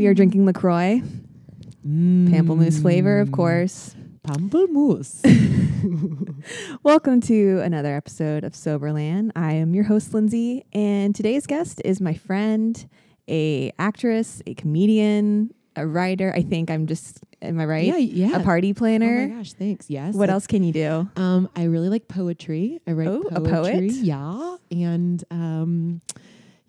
We are drinking LaCroix, pamplemousse flavor, of Mm. course. Pamplemousse. Welcome to another episode of Soberland. I am your host, Lindsay, and today's guest is my friend, a actress, a comedian, a writer. I think I'm just, am I right? Yeah, yeah. A party planner. Oh my gosh, thanks. Yes. what else can you do? Um, I really like poetry. I write Oh, a poetry. poet? Yeah, and um,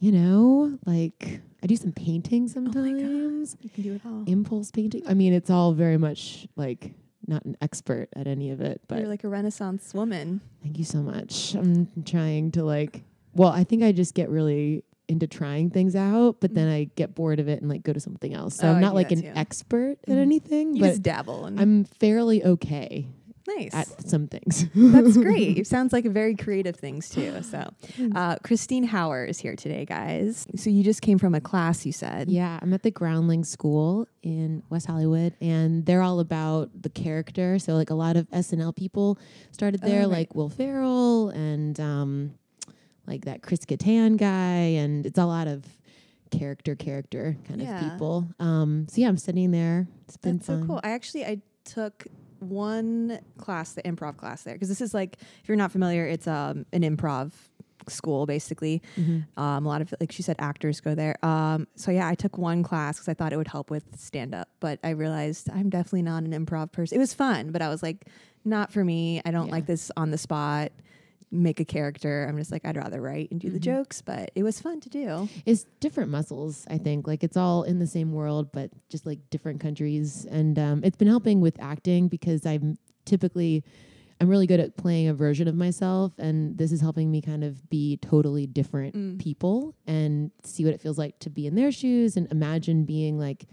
you know, like I do some painting sometimes. Oh my God. sometimes. You can do it all. Impulse painting. I mean, it's all very much like not an expert at any of it, but You're like a Renaissance woman. thank you so much. I'm trying to like. Well, I think I just get really into trying things out, but then I get bored of it and like go to something else. So Mm. Oh, I'm not like an too. expert at Mhm. anything, You but just dabble. And I'm fairly okay nice. at some things. That's great. It sounds like very creative things too. So, uh, Christine Hauer is here today, guys. So you just came from a class, you said. Yeah, I'm at the Groundling School in West Hollywood, and they're all about the character. So, like a lot of SNL people started Oh, there, right. like Will Ferrell and um, like that Chris Kattan guy, and it's a lot of character, character kind Yeah. of people. Um, so yeah, I'm studying there. It's been That's fun. so cool. I actually I took one class, the improv class there, because this is like if you're not familiar, it's um an improv school basically. Mhm. Um, a lot of like she said, actors go there. Um, so yeah, I took one class because I thought it would help with stand up, but I realized I'm definitely not an improv person. It was fun, but I was like, not for me. I don't Yeah. like this on the spot. Make a character. I'm just like I'd rather write and do the Mhm. jokes, but it was fun to do. It's different muscles, I think. Like it's all in the same world, but just like different countries. And um, it's been helping with acting because I'm typically I'm really good at playing a version of myself, and this is helping me kind of be totally different Mm. people and see what it feels like to be in their shoes and imagine being like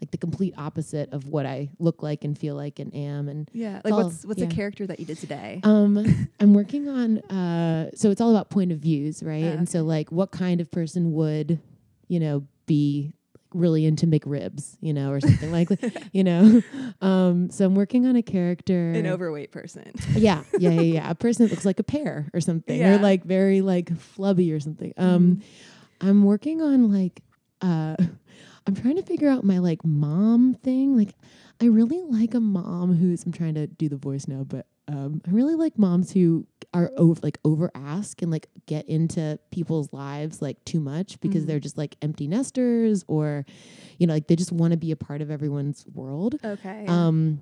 like the complete opposite of what I look like and feel like and am. And Yeah. Like all- what's what's yeah. a character that you did today? um, I'm working on uh, so it's all about point of views, right? Oh, And so like, what kind of person would, you know, be really into McRibs, you know, or something like, that, you know. Um, so I'm working on a character. An overweight person. yeah, yeah, yeah, yeah. A person that looks like a pear or something, Yeah. or like very like flubby or something. Um, I'm working on like, uh, I'm trying to figure out my like mom thing. Like, I really like a mom who's. I'm trying to do the voice now, but um, I really like moms who are over like over ask and like get into people's lives like too much because Mhm. they're just like empty nesters or, you know, like they just want to be a part of everyone's world. Okay. Um,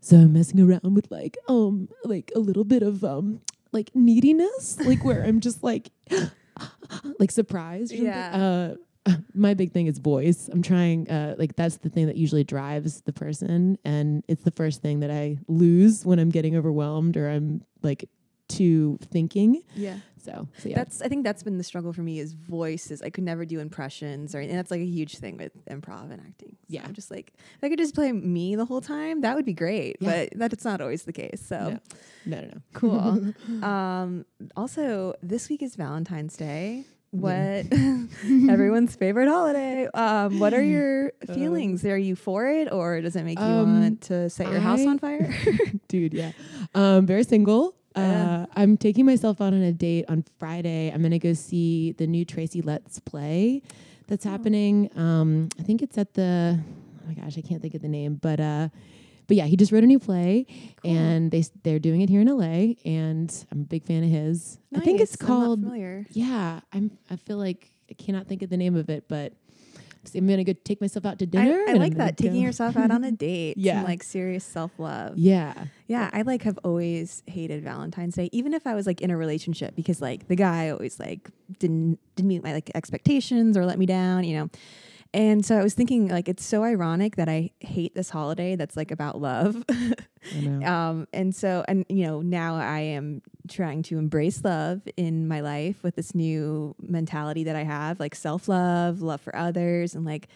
so I'm messing around with like um like a little bit of um like neediness, like where I'm just like like surprised. Yeah. Uh, my big thing is voice. I'm trying uh like that's the thing that usually drives the person, and it's the first thing that I lose when I'm getting overwhelmed or I'm like too thinking. yeah. So, so yeah. That's I think that's been the struggle for me is voices. I could never do impressions or and that's like a huge thing with improv and acting. So Yeah. I'm just like if I could just play me the whole time, that would be great. Yeah. But that's not always the case. So no, no, no. cool. um also this week is Valentine's Day. What everyone's favorite holiday. Um, what are your Um, feelings? Are you for it or does it make you um, want to set your house on fire? dude yeah um very single Yeah. uh i'm taking myself out on a date on friday i'm gonna go see the new Tracy Letts play that's Oh. happening um i think it's at the oh my gosh i can't think of the name but uh but yeah he just wrote a new play Cool. and they they're doing it here in la and i'm a big fan of his i think it's Nice. Called familiar. yeah i'm i feel like i cannot think of the name of it but i'm gonna go take myself out to dinner I, I like that taking go- yourself out on a date. Yeah. some, like serious self love. yeah Yeah, I like have always hated Valentine's Day, even if I was like in a relationship, because like the guy always like didn't didn't meet my like expectations or let me down, you know. And so I was thinking like it's so ironic that I hate this holiday that's like about love. I know. um and so and you know now I am trying to embrace love in my life with this new mentality that I have, like self-love, love for others and like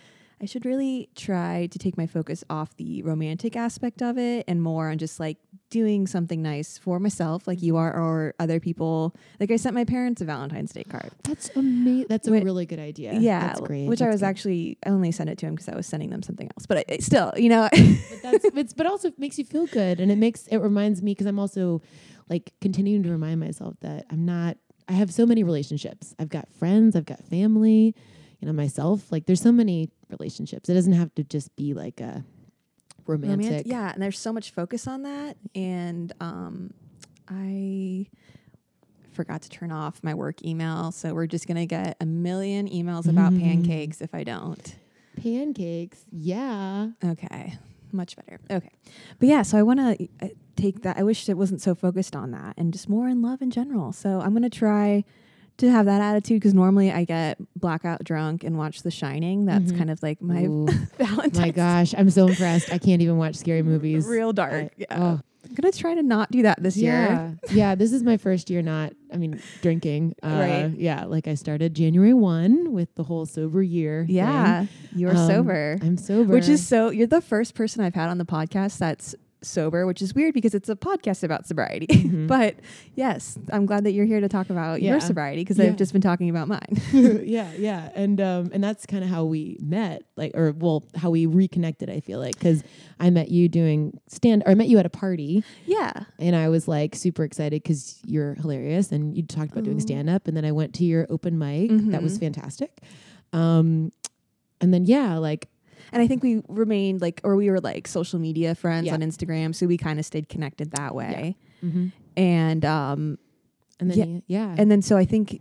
I should really try to take my focus off the romantic aspect of it and more on just like doing something nice for myself, like you are, or other people. Like I sent my parents a Valentine's Day card. That's amazing. That's a Whi- really good idea. Yeah, that's great. Which I was good. actually I only sent it to him because I was sending them something else. But I, I still, you know, But that's it's but also it makes you feel good, and it makes it reminds me because I'm also like continuing to remind myself that I'm not. I have so many relationships. I've got friends. I've got family. You know myself. Like there's so many relationships. It doesn't have to just be like a romantic. Romantic, yeah, and there's so much focus on that, and um, I forgot to turn off my work email, so we're just gonna get a million emails about Mm. pancakes if I don't. Pancakes. Yeah. Okay, much better. Okay, but yeah, so I want to uh, take that. I wish it wasn't so focused on that and just more in love in general. So I'm gonna try to have that attitude because normally I get blackout drunk and watch The Shining. That's Mhm. kind of like my Valentine's. my gosh, I'm so impressed. I can't even watch scary movies. real dark. I- yeah. oh. I'm gonna try to not do that this year. yeah. yeah, this is my first year not, I mean, drinking. Uh, Right. Yeah, like I started January 1 with the whole sober year. thing. Yeah, you're Um, sober, I'm sober. which is so. You're the first person I've had on the podcast that's sober, which is weird because it's a podcast about sobriety. Mhm. but yes, I'm glad that you're here to talk about Yeah. your sobriety because Yeah. I've just been talking about mine. yeah, yeah, and um, and that's kind of how we met, like, or well, how we reconnected. I feel like because I met you doing stand, or I met you at a party, yeah, and I was like super excited because you're hilarious, and you talked about doing Ooh. stand up, and then I went to your open mic, that was Mhm. fantastic, um, and then yeah, like and I think we remained like, or we were like social media friends Yeah. on Instagram, so we kind of stayed connected that way. mhm. And um, and then Yeah. yeah, yeah, and then so I think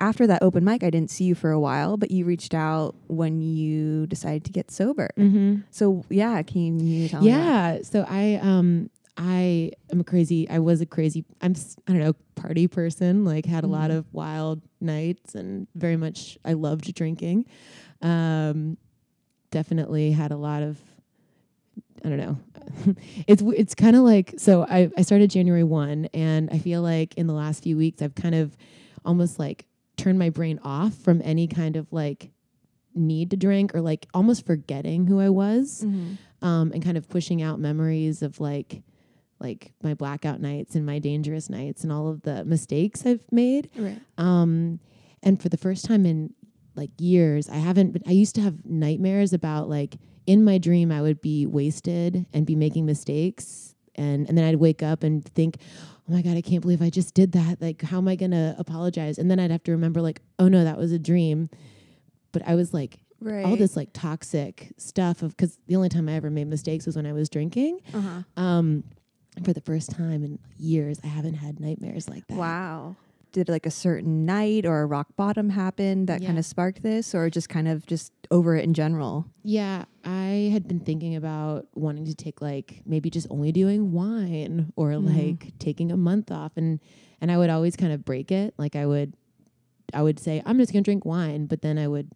after that open mic, I didn't see you for a while, but you reached out when you decided to get sober. Mhm. So yeah, can you tell me? yeah. So I um I am a crazy. I was a crazy. I'm I don't know party person. Like had a lot Mhm. of wild nights and very much. I loved drinking. Um, definitely had a lot of. I don't know. it's it's kind of like so. I I started January one, and I feel like in the last few weeks I've kind of almost like turned my brain off from any kind of like need to drink or like almost forgetting who I was Mhm. um, and kind of pushing out memories of like like my blackout nights and my dangerous nights and all of the mistakes I've made. Right. Um, and for the first time in like years, I haven't been, I used to have nightmares about like in my dream, I would be wasted and be making mistakes. And, and then I'd wake up and think, oh my God, I can't believe I just did that. Like, how am I going to apologize? And then I'd have to remember, like, oh no, that was a dream. But I was like, Right. all this like toxic stuff of because the only time I ever made mistakes was when I was drinking. Uh-huh. Um, for the first time in years, I haven't had nightmares like that. Wow. Did like a certain night or a rock bottom happen that Yeah. kind of sparked this, or just kind of just over it in general? Yeah, I had been thinking about wanting to take like maybe just only doing wine or Mhm. like taking a month off and and I would always kind of break it. Like I would I would say I'm just going to drink wine, but then I would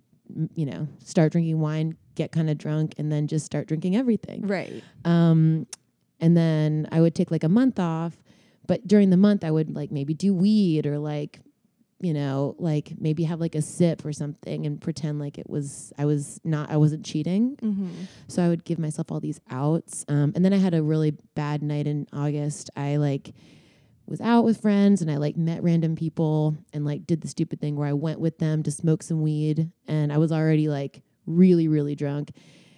you know, start drinking wine, get kind of drunk and then just start drinking everything. Right. Um, and then I would take like a month off, but during the month I would like maybe do weed or like, you know, like maybe have like a sip or something and pretend like it was I was not I wasn't cheating. Mm-hmm. So I would give myself all these outs. Um, and then I had a really bad night in August. I like was out with friends and I like met random people and like did the stupid thing where I went with them to smoke some weed and I was already like really really drunk.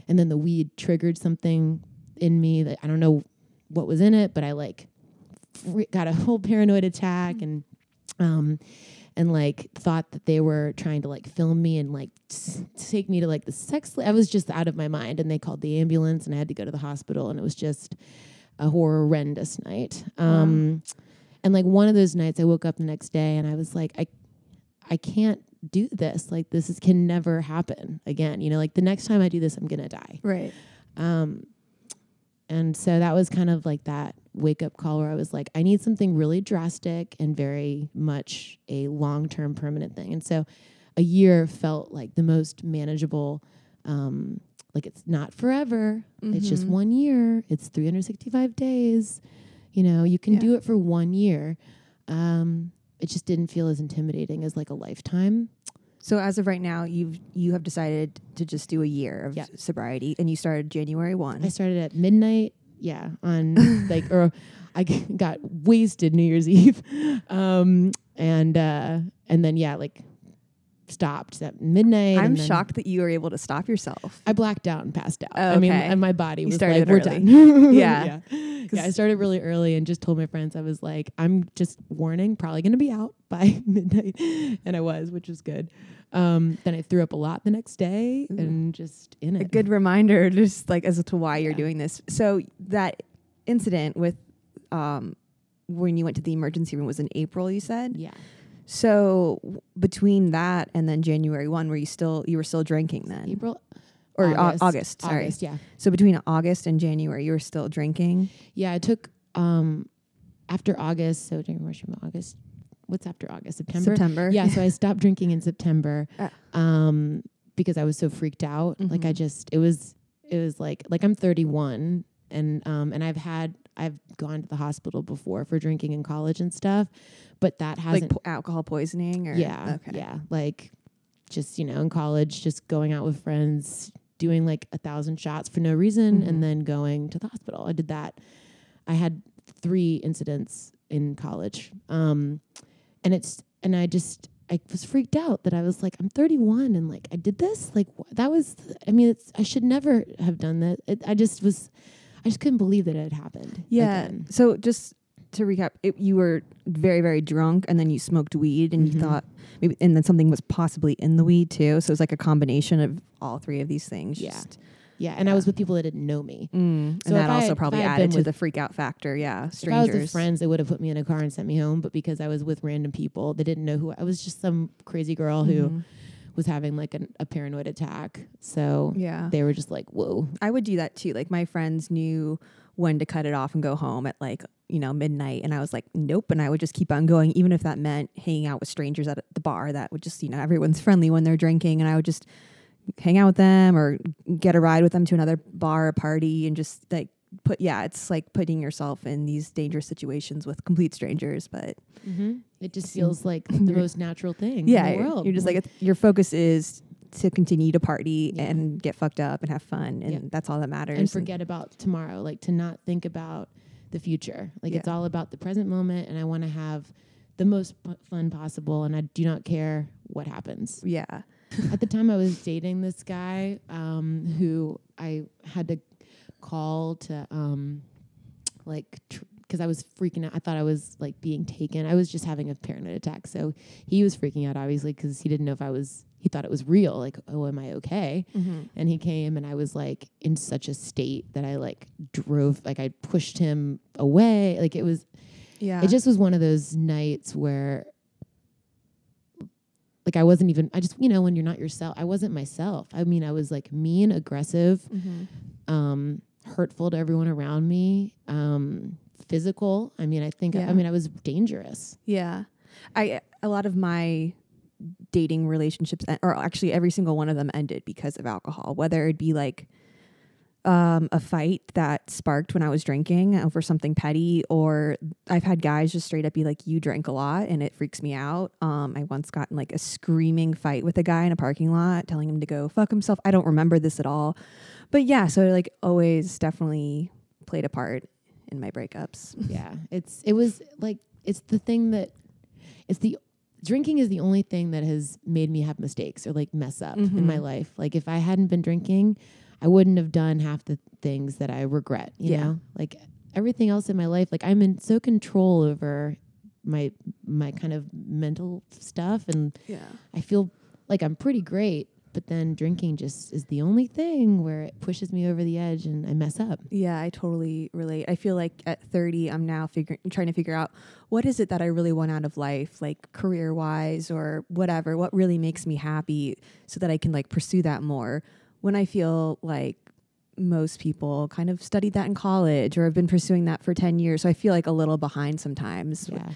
And then the weed triggered something in me that I don't know what was in it, but I like got a whole paranoid attack and um and like thought that they were trying to like film me and like s- take me to like the sex I was just out of my mind and they called the ambulance and I had to go to the hospital and it was just a horrendous night. Um and like one of those nights I woke up the next day and I was like I I can't do this. Like this is can never happen again. You know like the next time I do this I'm going to die. Right. um, and so that was kind of like that wake up call where I was like, I need something really drastic and very much a long term permanent thing. And so a year felt like the most manageable. Um, like it's not forever. It's just Mhm. one year. It's 365 days. You know, you can Yeah. do it for one year. Um, it just didn't feel as intimidating as like a lifetime. So as of right now, you've you have decided to just do a year of Yeah. sobriety, and you started January one. I started at midnight. Yeah, on like or I got wasted New Year's Eve, um, and uh, and then yeah, like stopped at midnight. I'm shocked that you were able to stop yourself. I blacked out and passed out. Oh, I mean, and my body was started like, "We're early. done." Yeah. yeah. Yeah, I started really early and just told my friends I was like, "I'm just warning, probably going to be out by midnight," and I was, which was good. Um, then I threw up a lot the next day Ooh. and just in it. a good reminder just like as to why you're Yeah. doing this so that incident with um when you went to the emergency room was in april you said Yeah. so w- between that and then january 1 were you still you were still drinking then April or Au- August. august, sorry August, yeah. so between august and january you were still drinking Yeah, I took um after August, so January, August. What's after August? September. september Yeah, so I stopped drinking in September, Ah. um, because I was so freaked out. Like I just, it was, it was like, like I'm 31, and um, and I've had, I've gone to the hospital before for drinking in college and stuff, but that hasn't. po- alcohol poisoning or yeah, okay yeah, like just you know in college, just going out with friends, doing like a thousand shots for no reason, Mhm. and then going to the hospital. I did that. I had three incidents in college, um, and it's and I just I was freaked out that I was like I'm 31 and like I did this like wh- that was I mean it's I should never have done that. It, I just was I just couldn't believe that it had happened. yeah again. so just to recap it, you were very very drunk and then you smoked weed and Mhm. you thought maybe and then something was possibly in the weed too so it was like a combination of all three of these things Yeah. just- yeah, and I was with people that didn't know me. Mm. So and that also probably added to with- the freak out factor yeah If I was strangers with friends, they would have put me in a car and sent me home. But because I was with random people, they didn't know who I was. Just some crazy girl who Mhm. was having like an, a paranoid attack. So yeah they were just like, "Whoa, i would do that too like my friends knew when to cut it off and go home at like you know midnight and i was like nope and i would just keep on going even if that meant hanging out with strangers at the bar that would just you know everyone's friendly when they're drinking and i would just hang out with them or get a ride with them to another bar or party and just like put yeah it's like putting yourself in these dangerous situations with complete strangers but mm-hmm. it just feels like the most natural thing yeah in the world." you're just like your focus is to continue to party Yeah. and get fucked up and have fun and Yeah. that's all that matters and forget about tomorrow, like to not think about the future. Like it's all about the present moment, and I want to have the most p- fun possible, and I do not care what happens. yeah At the time, I was dating this guy um, who I had to call to um, like. Tr- because I was freaking out. I thought I was like being taken. I was just having a paranoid attack. So he was freaking out, obviously, because he didn't know if I was, he thought it was real. Like, oh, am I okay? mm-hmm. and he came and I was like in such a state that I like drove like I pushed him away like it was yeah it just was one of those nights where like I wasn't even I just you know when you're not yourself I wasn't myself I mean I was like mean aggressive mm-hmm. um hurtful to everyone around me um physical I mean I think I Yeah. mean I was dangerous Yeah. I a lot of my dating relationships or actually every single one of them ended because of alcohol, whether it be like um, a fight that sparked when I was drinking over something petty, or I've had guys just straight up be like, "You drink a lot," and it freaks me out. Um, I once got in like a screaming fight with a guy in a parking lot, telling him to go fuck himself. I don't remember this at all, but yeah, so like always definitely played a part in my breakups. yeah it's it was like it's the thing that it's the drinking is the only thing that has made me have mistakes or like mess up in my Mhm. life like if i hadn't been drinking i wouldn't have done half the things that i regret you Yeah. know like everything else in my life like i'm in so control over my my kind of mental stuff and Yeah. i feel like i'm pretty great but then drinking just is the only thing where it pushes me over the edge and i mess up Yeah, I totally relate. I feel like at 30, I'm now figuring, trying to figure out what is it that I really want out of life, like career wise or whatever. What really makes me happy, so that I can like pursue that more. When I feel like most people kind of studied that in college or have been pursuing that for 10 years, so I feel like a little behind sometimes. yeah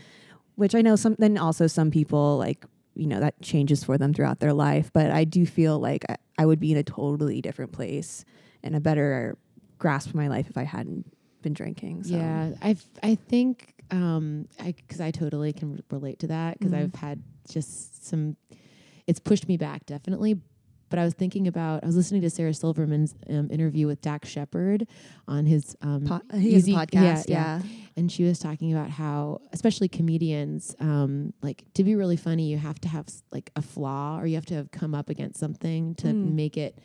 Which I know some. Then also some people like you know that changes for them throughout their life. But I do feel like I, I would be in a totally different place and a better grasp of my life if I hadn't been drinking. So. Yeah, I I think um I because I totally can relate to that because Mhm. I've had just some. It's pushed me back definitely, but I was thinking about I was listening to Sarah Silverman's um, interview with Dax Shepard on his um, Po- he has a Easy- podcast. Yeah. and she was talking about how especially comedians um, like to be really funny you have to have like a flaw or you have to have come up against something to Mm. make it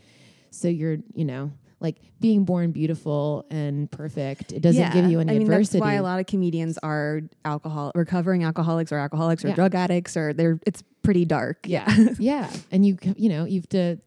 so you're you know like being born beautiful and perfect it doesn't give you any I mean, adversity that's why a lot of comedians are alcohol recovering alcoholics or alcoholics or Yeah. drug addicts or they're it's pretty dark. yeah yeah and you you know you have to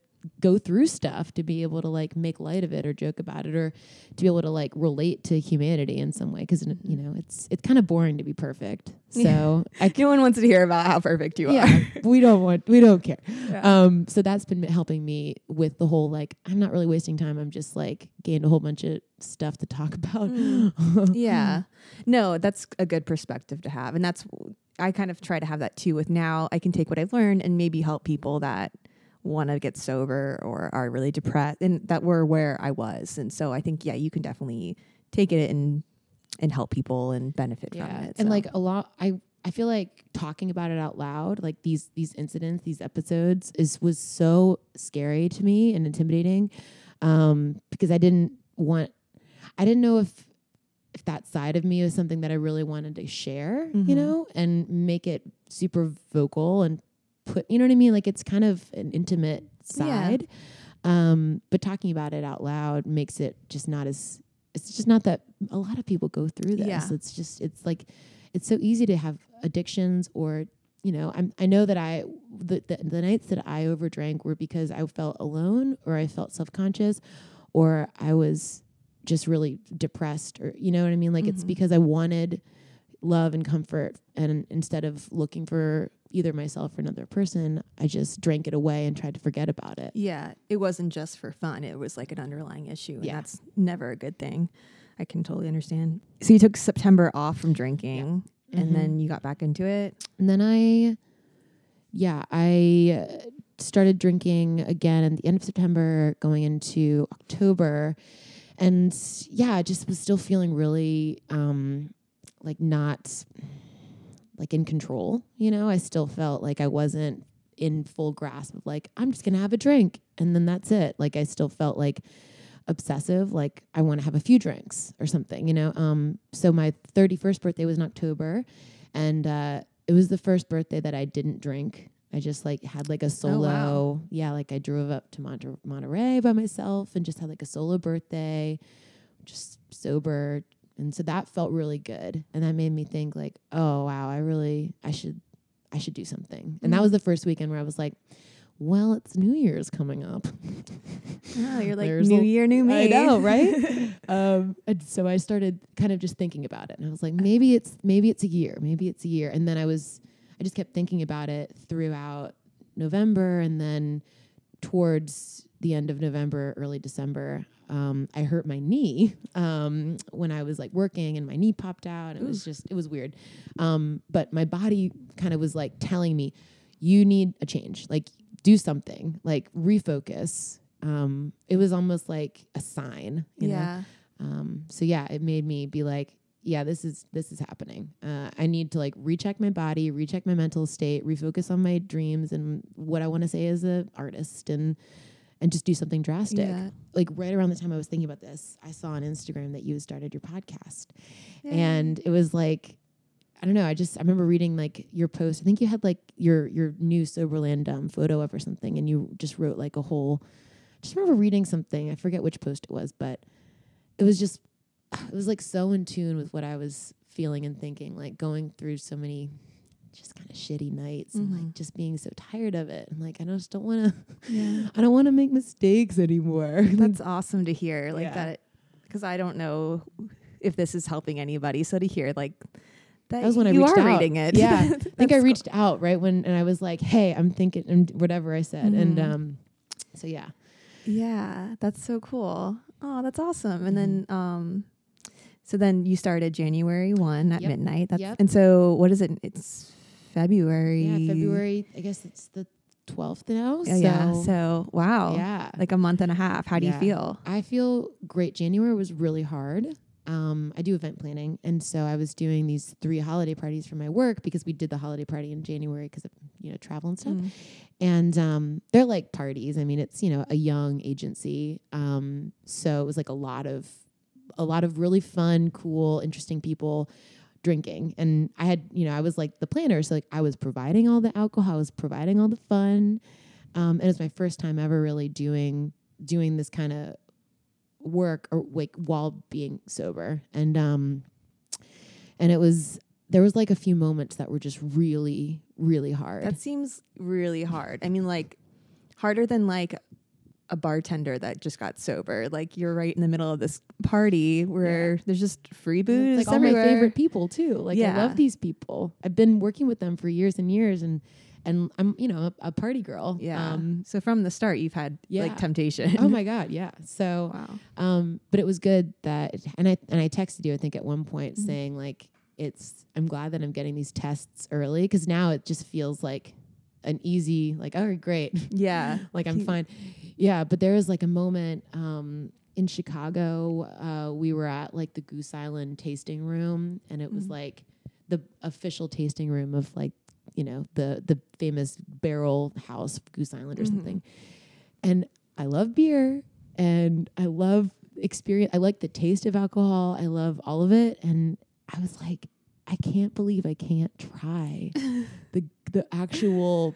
go through stuff to be able to like make light of it or joke about it or to be able to like relate to humanity in some way because you know it's it's kind of boring to be perfect so i no one wants to hear about how perfect you yeah are. we don't want we don't care Yeah. um so that's been helping me with the whole like i'm not really wasting time i'm just like gained a whole bunch of stuff to talk about yeah. No, that's a good perspective to have. And that's, I kind of try to have that too with now. I can take what I've learned and maybe help people that want to get sober or are really depressed and that were where I was. And so I think, yeah, you can definitely take it and, and help people and benefit from it. and so. like a lot i i feel like talking about it out loud like these these incidents these episodes is was so scary to me and intimidating um because i didn't want i didn't know if if that side of me was something that i really wanted to share you Mhm. know and make it super vocal and put you know what i mean like it's kind of an intimate Yeah. side um but talking about it out loud makes it just not as it's just not that a lot of people go through this Yeah. it's just it's like it's so easy to have addictions or you know I'm, i know that i the, the, the nights that i overdrank were because i felt alone or i felt self-conscious or i was just really depressed or you know what i mean like it's Mhm. because i wanted love and comfort and instead of looking for either myself or another person i just drank it away and tried to forget about it yeah, it wasn't just for fun. It was like an underlying issue. And Yeah. that's never a good thing. I can totally understand. So you took September off from drinking and Mhm. then you got back into it. And then I, yeah, I started drinking again at the end of September, going into October. And yeah, I just was still feeling really um, like not like in control. You know, I still felt like I wasn't in full grasp of like, I'm just going to have a drink. And then that's it. Like, I still felt like obsessive like i want to have a few drinks or something you know um so my 31st birthday was in october and uh it was the first birthday that I didn't drink. I just like had like a solo, yeah, like I drove up to Monter- Monterey by myself and just had like a solo birthday, just sober, and so that felt really good, and that made me think like, oh wow, I really, I should, I should do something, and that Mhm. was the first weekend where I was like, well, it's New Year's coming up. Oh, you're like There's new year, new me. I know, right? um, and so I started kind of just thinking about it, and I was like, maybe it's maybe it's a year, maybe it's a year, and then I was, I just kept thinking about it throughout November, and then towards the end of November, early December, um, I hurt my knee um, when I was like working, and my knee popped out. It was just it was weird, um, but my body kind of was like telling me, you need a change, like do something, like refocus. Um, it was almost like a sign, you know? yeah. Um, so yeah, it made me be like, yeah, this is this is happening. Uh, I need to like recheck my body, recheck my mental state, refocus on my dreams and what I want to say as an artist, and and just do something drastic. Yeah. Like right around the time I was thinking about this, I saw on Instagram that you started your podcast, and it was like. I don't know. I just I remember reading like your post. I think you had like your your new Soberland um, photo up or something, and you just wrote like a whole. Just remember reading something. I forget which post it was, but it was just it was like so in tune with what I was feeling and thinking, like going through so many just kind of shitty nights and like Mhm. just being so tired of it. And like I just don't want to yeah. I don't want to make mistakes anymore. That's awesome to hear. Like Yeah. that, because I don't know if this is helping anybody. So to hear like that, That was when I you reached are out. reading it. Yeah. I think I That's cool. reached out right when and I was like, "Hey, I'm thinking," and whatever I said, and Mhm. um, so yeah, Yeah, that's so cool. Oh, that's awesome. And Mm-hmm. then, um, so then you started January one at Yep. midnight. That's, Yep. And so what is it? It's February. yeah, February. I guess it's the twelfth now. Yeah. so yeah. So wow. yeah, Like a month and a half. How do Yeah. you feel? I feel great. January was really hard. Um, I do event planning, and so I was doing these three holiday parties for my work because we did the holiday party in January because of, you know travel and stuff. Mm. And um, they're like parties. I mean, it's you know a young agency, um, so it was like a lot of a lot of really fun, cool, interesting people drinking. And I had you know I was like the planner, so like I was providing all the alcohol, I was providing all the fun, um, and it was my first time ever really doing doing this kind of work or like while being sober. And um, and it was there was like a few moments that were just really really hard. That seems really hard. I mean, like harder than like a bartender that just got sober. Like you're right in the middle of this party where there's just free booze it's like all my favorite people too. Like I love these people. I've been working with them for years and years, and and I'm you know a, a party girl. Yeah. Um, so from the start, you've had yeah. like temptation. oh my god. Yeah. So, wow. um, but it was good that, and I and I texted you I think at one point Mhm. saying like it's I'm glad that I'm getting these tests early because now it just feels like an easy like all right great Yeah. like I'm fine. Yeah, but there was like a moment um, in Chicago. Uh, we were at like the Goose Island tasting room, and it was Mhm. like the official tasting room of like you know the the famous barrel house Goose Island or Mhm. something. And I love beer, and I love experience. I like the taste of alcohol. I love all of it, and I was like, I can't believe I can't try the the actual.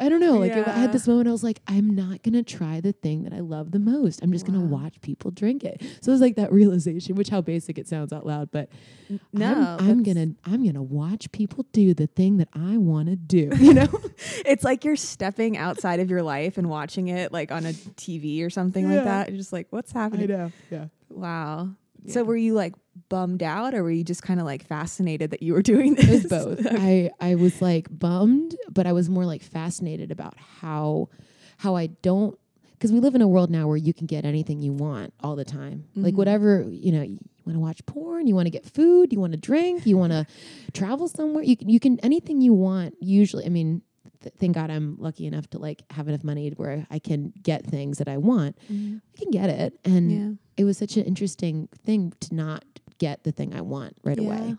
I don't know. Like I had this moment. I was like, I'm not gonna try the thing that I love the most. I'm just gonna watch people drink it. So it was like that realization, which how basic it sounds out loud, but No, I'm, I'm gonna I'm gonna watch people do the thing that I want to do. You know? It's like you're stepping outside of your life and watching it like on a TV or something Yeah. like that. You're just like, what's happening? know. Yeah. Wow. Yeah. So were you like bummed out or were you just kind of like fascinated that you were doing this? It was both. I I was like bummed, but I was more like fascinated about how how I don't because we live in a world now where you can get anything you want all the time. Like Mhm. whatever you know, you want to watch porn, you want to get food, you want to drink, you want to travel somewhere. You can you can anything you want. Usually, I mean. Th- Thank God I'm lucky enough to like have enough money where I can get things that I want. Mhm. I can get it, and Yeah. it was such an interesting thing to not get the thing I want right Yeah. away.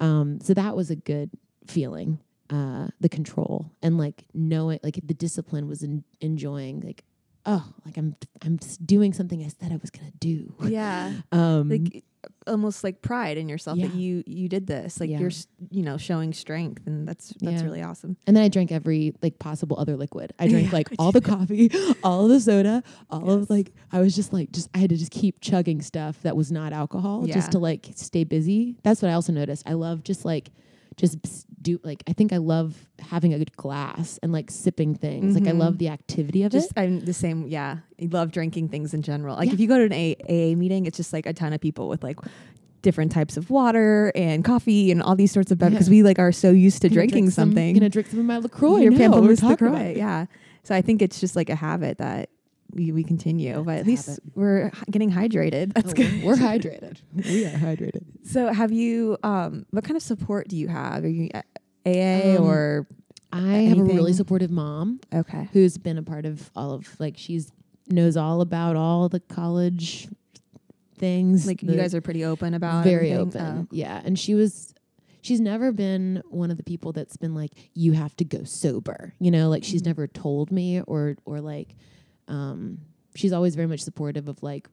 Um, so that was a good feeling. Uh, the control and like knowing, like the discipline was in, enjoying, like, oh, like I'm I'm doing something I said I was gonna do. Yeah. Um, like almost like pride in yourself that you you did this. Like Yeah. you're you know showing strength and that's that's Yeah. really awesome. and then I drank every like possible other liquid. I drank Yeah, like all the coffee, all the soda, all Yes. of like I was just like just I had to just keep chugging stuff that was not alcohol Yeah. just to like stay busy. That's what I also noticed. I love just like just do like I think I love having a good glass and like sipping things. Like I Mhm. love the activity of Just it. I'm the same. Yeah, I love drinking things in general. Like Yeah. if you go to an A- AA meeting, it's just like a ton of people with like different types of water and coffee and all these sorts of beverages because Yeah. we like are so used to Gonna drink drinking some- something. Gonna drink some of my Lacroix. Your. We're pamplemousse LaCroix, yeah. So I think it's just like a habit that we, we continue, but at least we're getting hydrated. That's Oh, good. We're hydrated. we are hydrated. So have you? Um, what kind of support do you have? Are you AA Um, or I have a really supportive mom okay? who's been a part of all of like she's knows all about all the college things. Like you guys are pretty open about very everything? open. Oh. Yeah, and she was. She's never been one of the people that's been like, you have to go sober. You know, like she's Mhm. never told me or or like, um, she's always very much supportive of like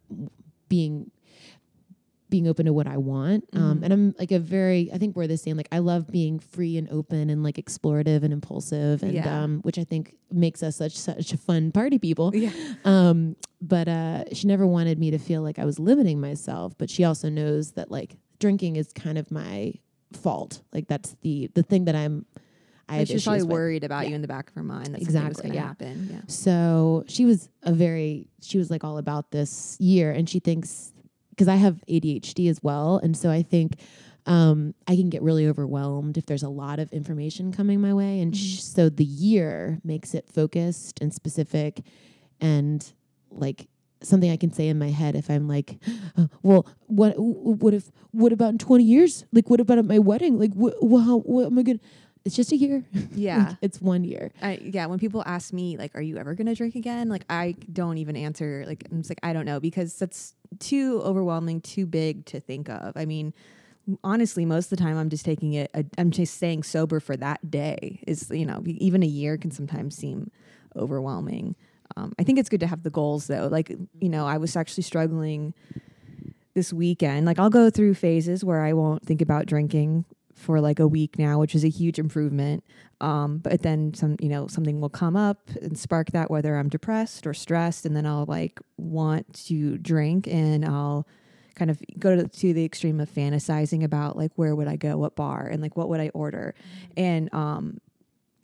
being being open to what I want. Um, Mhm. and I'm like a very, I think we're the same. Like I love being free and open and like explorative and impulsive, and Yeah. um, which I think makes us such such fun party people. Yeah. Um, but uh, she never wanted me to feel like I was limiting myself. But she also knows that like drinking is kind of my fault. Like that's the the thing that I'm. I Like she's probably with. worried about Yeah. you in the back of her mind that Exactly, going to yeah. happen. Yeah. So she was a very she was like all about this year, and she thinks because I have ADHD as well, and so I think. Um, I can get really overwhelmed if there's a lot of information coming my way, and sh- Mhm. so the year makes it focused and specific, and like something I can say in my head if I'm like, uh, well, what what if what about in 20 years? Like what about at my wedding? Like what what, how, what am I gonna? It's just a year. Yeah. Like, it's one year. I, yeah, when people ask me like, "Are you ever gonna drink again?" Like, I don't even answer. Like, I'm just like, I don't know because that's too overwhelming, too big to think of. I mean, honestly, most of the time I'm just taking it. i am just staying sober for that day. Is you know even a year can sometimes seem overwhelming. Um, I think it's good to have the goals though. Like you know, I was actually struggling this weekend. Like I'll go through phases where I won't think about drinking for like a week now, which is a huge improvement. Um, but then some, you know, something will come up and spark that, whether I'm depressed or stressed, and then I'll like want to drink, and I'll kind of go to, to the extreme of fantasizing about like where would I go, what bar, and like what would I order, and um,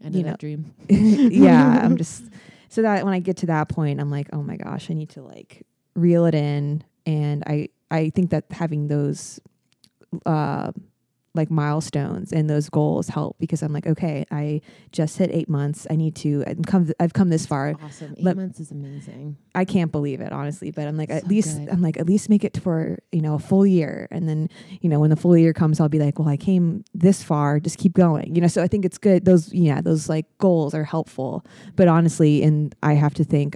I you know, dream. yeah, I'm just so that when I get to that point, I'm like, oh my gosh, I need to like reel it in, and I I think that having those uh like milestones and those goals help because I'm like, okay, I just hit eight months. I need to. I've come. I've come this far. Awesome. Eight Let- months is amazing. I can't believe it, honestly. But I'm like, at least good. I'm like, at least make it for you know a full year, and then you know when the full year comes, I'll be like, well, I came this far. Just keep going. You know. So I think it's good. Those yeah, those like goals are helpful. But honestly, and I have to think,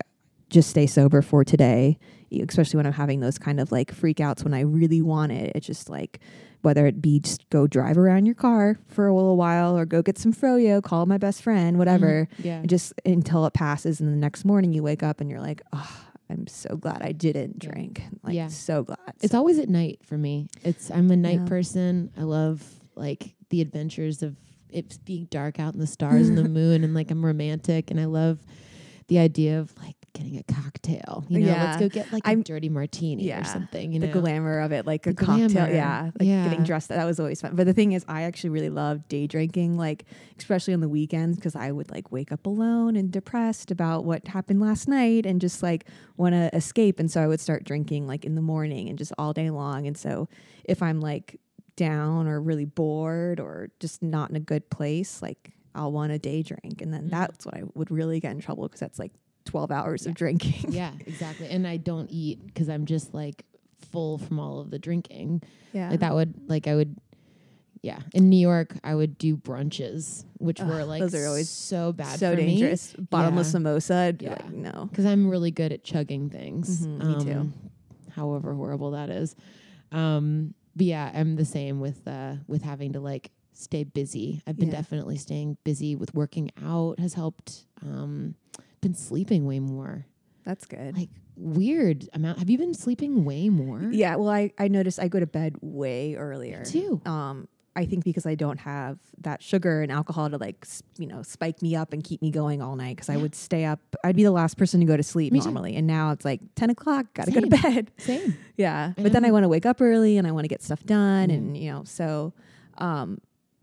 just stay sober for today, especially when I'm having those kind of like freakouts when I really want it. It's just like whether it be just go drive around your car for a little while or go get some froyo, call my best friend, whatever. Mhm. Yeah. Just until it passes and the next morning you wake up and you're like, oh, I'm so glad I didn't drink. Like Yeah. so glad. It's So- always at night for me. It's I'm a night Yeah. person. I love like the adventures of it being dark out in the stars and the moon and like I'm romantic and I love the idea of like getting a cocktail. You know, let's go get like a I'm- dirty martini Yeah. or something. You know, the glamour of it, like a The cocktail. Yeah. Like Yeah. getting dressed. That was always fun. But the thing is, I actually really love day drinking, like especially on the weekends, because I would like wake up alone and depressed about what happened last night and just like want to escape. And so I would start drinking like in the morning and just all day long. And so if I'm like down or really bored or just not in a good place, like I'll want a day drink. And then Mhm. that's when I would really get in trouble because that's like 12 hours Yeah. of drinking. yeah, exactly. And I don't eat because I'm just like full from all of the drinking. Yeah. Like that would like I would. Yeah, in New York, I would do brunches, which Ugh, were like those are always so bad, so for me. dangerous. Bottomless Yeah. samosa. I'd be Yeah. like, no. because I'm really good at chugging things. Mhm, me too. um, However horrible that is. Um, but yeah, I'm the same with uh, with having to like stay busy. I've been Yeah. definitely staying busy with working out has helped. Um, been sleeping way more. That's good. Like weird amount. Have you been sleeping way more? yeah, well, I, I noticed I go to bed way earlier. too. Um, I think because I don't have that sugar and alcohol to like, you know, spike me up and keep me going all night. Because I would stay up. I'd be the last person to go to sleep Me too. normally, and now it's like ten o'clock. Got to go to bed. Same. Yeah, I but then I want to wake up early and I want to get stuff done, Yeah. and you know, so. Um,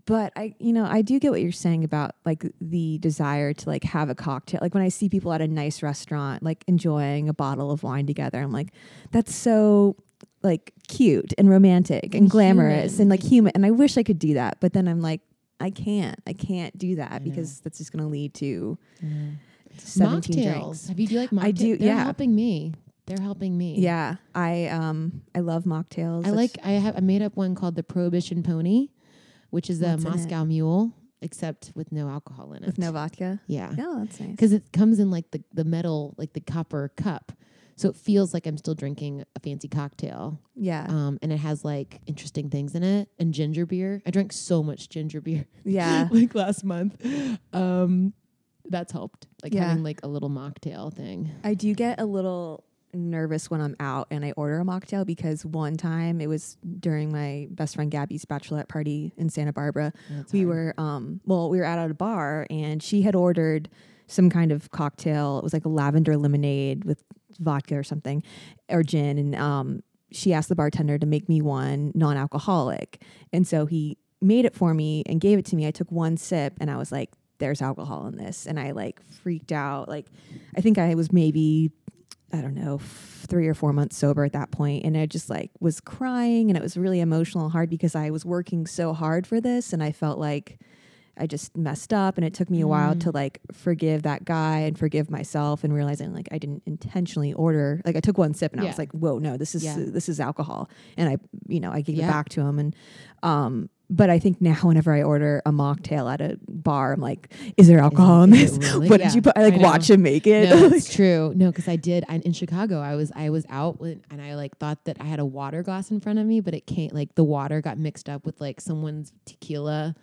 but I, you know, I do get what you're saying about like the desire to like have a cocktail. Like when I see people at a nice restaurant, like enjoying a bottle of wine together, I'm like, that's so like cute and romantic and, glamorous human. and like human. And I wish I could do that, but then I'm like, I can't. I can't do that because that's just going to lead to 17 Mocktails. drinks. Have you do you like mocktails? I do, They're yeah. helping me. They're helping me. Yeah, I um I love mocktails. I like I have I made up one called the Prohibition Pony, which is a What's it? Moscow Mule, except with no alcohol in it. with no vodka. yeah, Oh, that's nice. because it comes in like the the metal like the copper cup, so it feels like I'm still drinking a fancy cocktail. Yeah, Um, and it has like interesting things in it and ginger beer. I drank so much ginger beer. yeah. like last month. Um, that's helped. Like Yeah. having like a little mocktail thing. I do get a little nervous when I'm out and I order a mocktail because one time it was during my best friend Gabby's bachelorette party in Santa Barbara. That's we hard. were um well, we were out at a bar and she had ordered some kind of cocktail. It was like a lavender lemonade with vodka or something or gin and um she asked the bartender to make me one non-alcoholic. And so he made it for me and gave it to me. I took one sip and I was like there's alcohol in this and I like freaked out. Like I think I was maybe I don't know, f- three or four months sober at that point, and I just like was crying, and it was really emotional and hard because I was working so hard for this, and I felt like I just messed up, and it took me a while Mm. to like forgive that guy and forgive myself, and realizing like I didn't intentionally order. Like I took one sip, and I was like, "Whoa, no, this is Yeah. this is alcohol," and I, you know, I gave Yeah. it back to him, and um, but I think now whenever I order a mocktail at a bar, I'm like, is there alcohol in this? really? What Yeah, did you put? I like I watch him make it. No, it's true. No, because I did. I, in Chicago, I was I was out with, and I like thought that I had a water glass in front of me, but it can't. Like the water got mixed up with like someone's tequila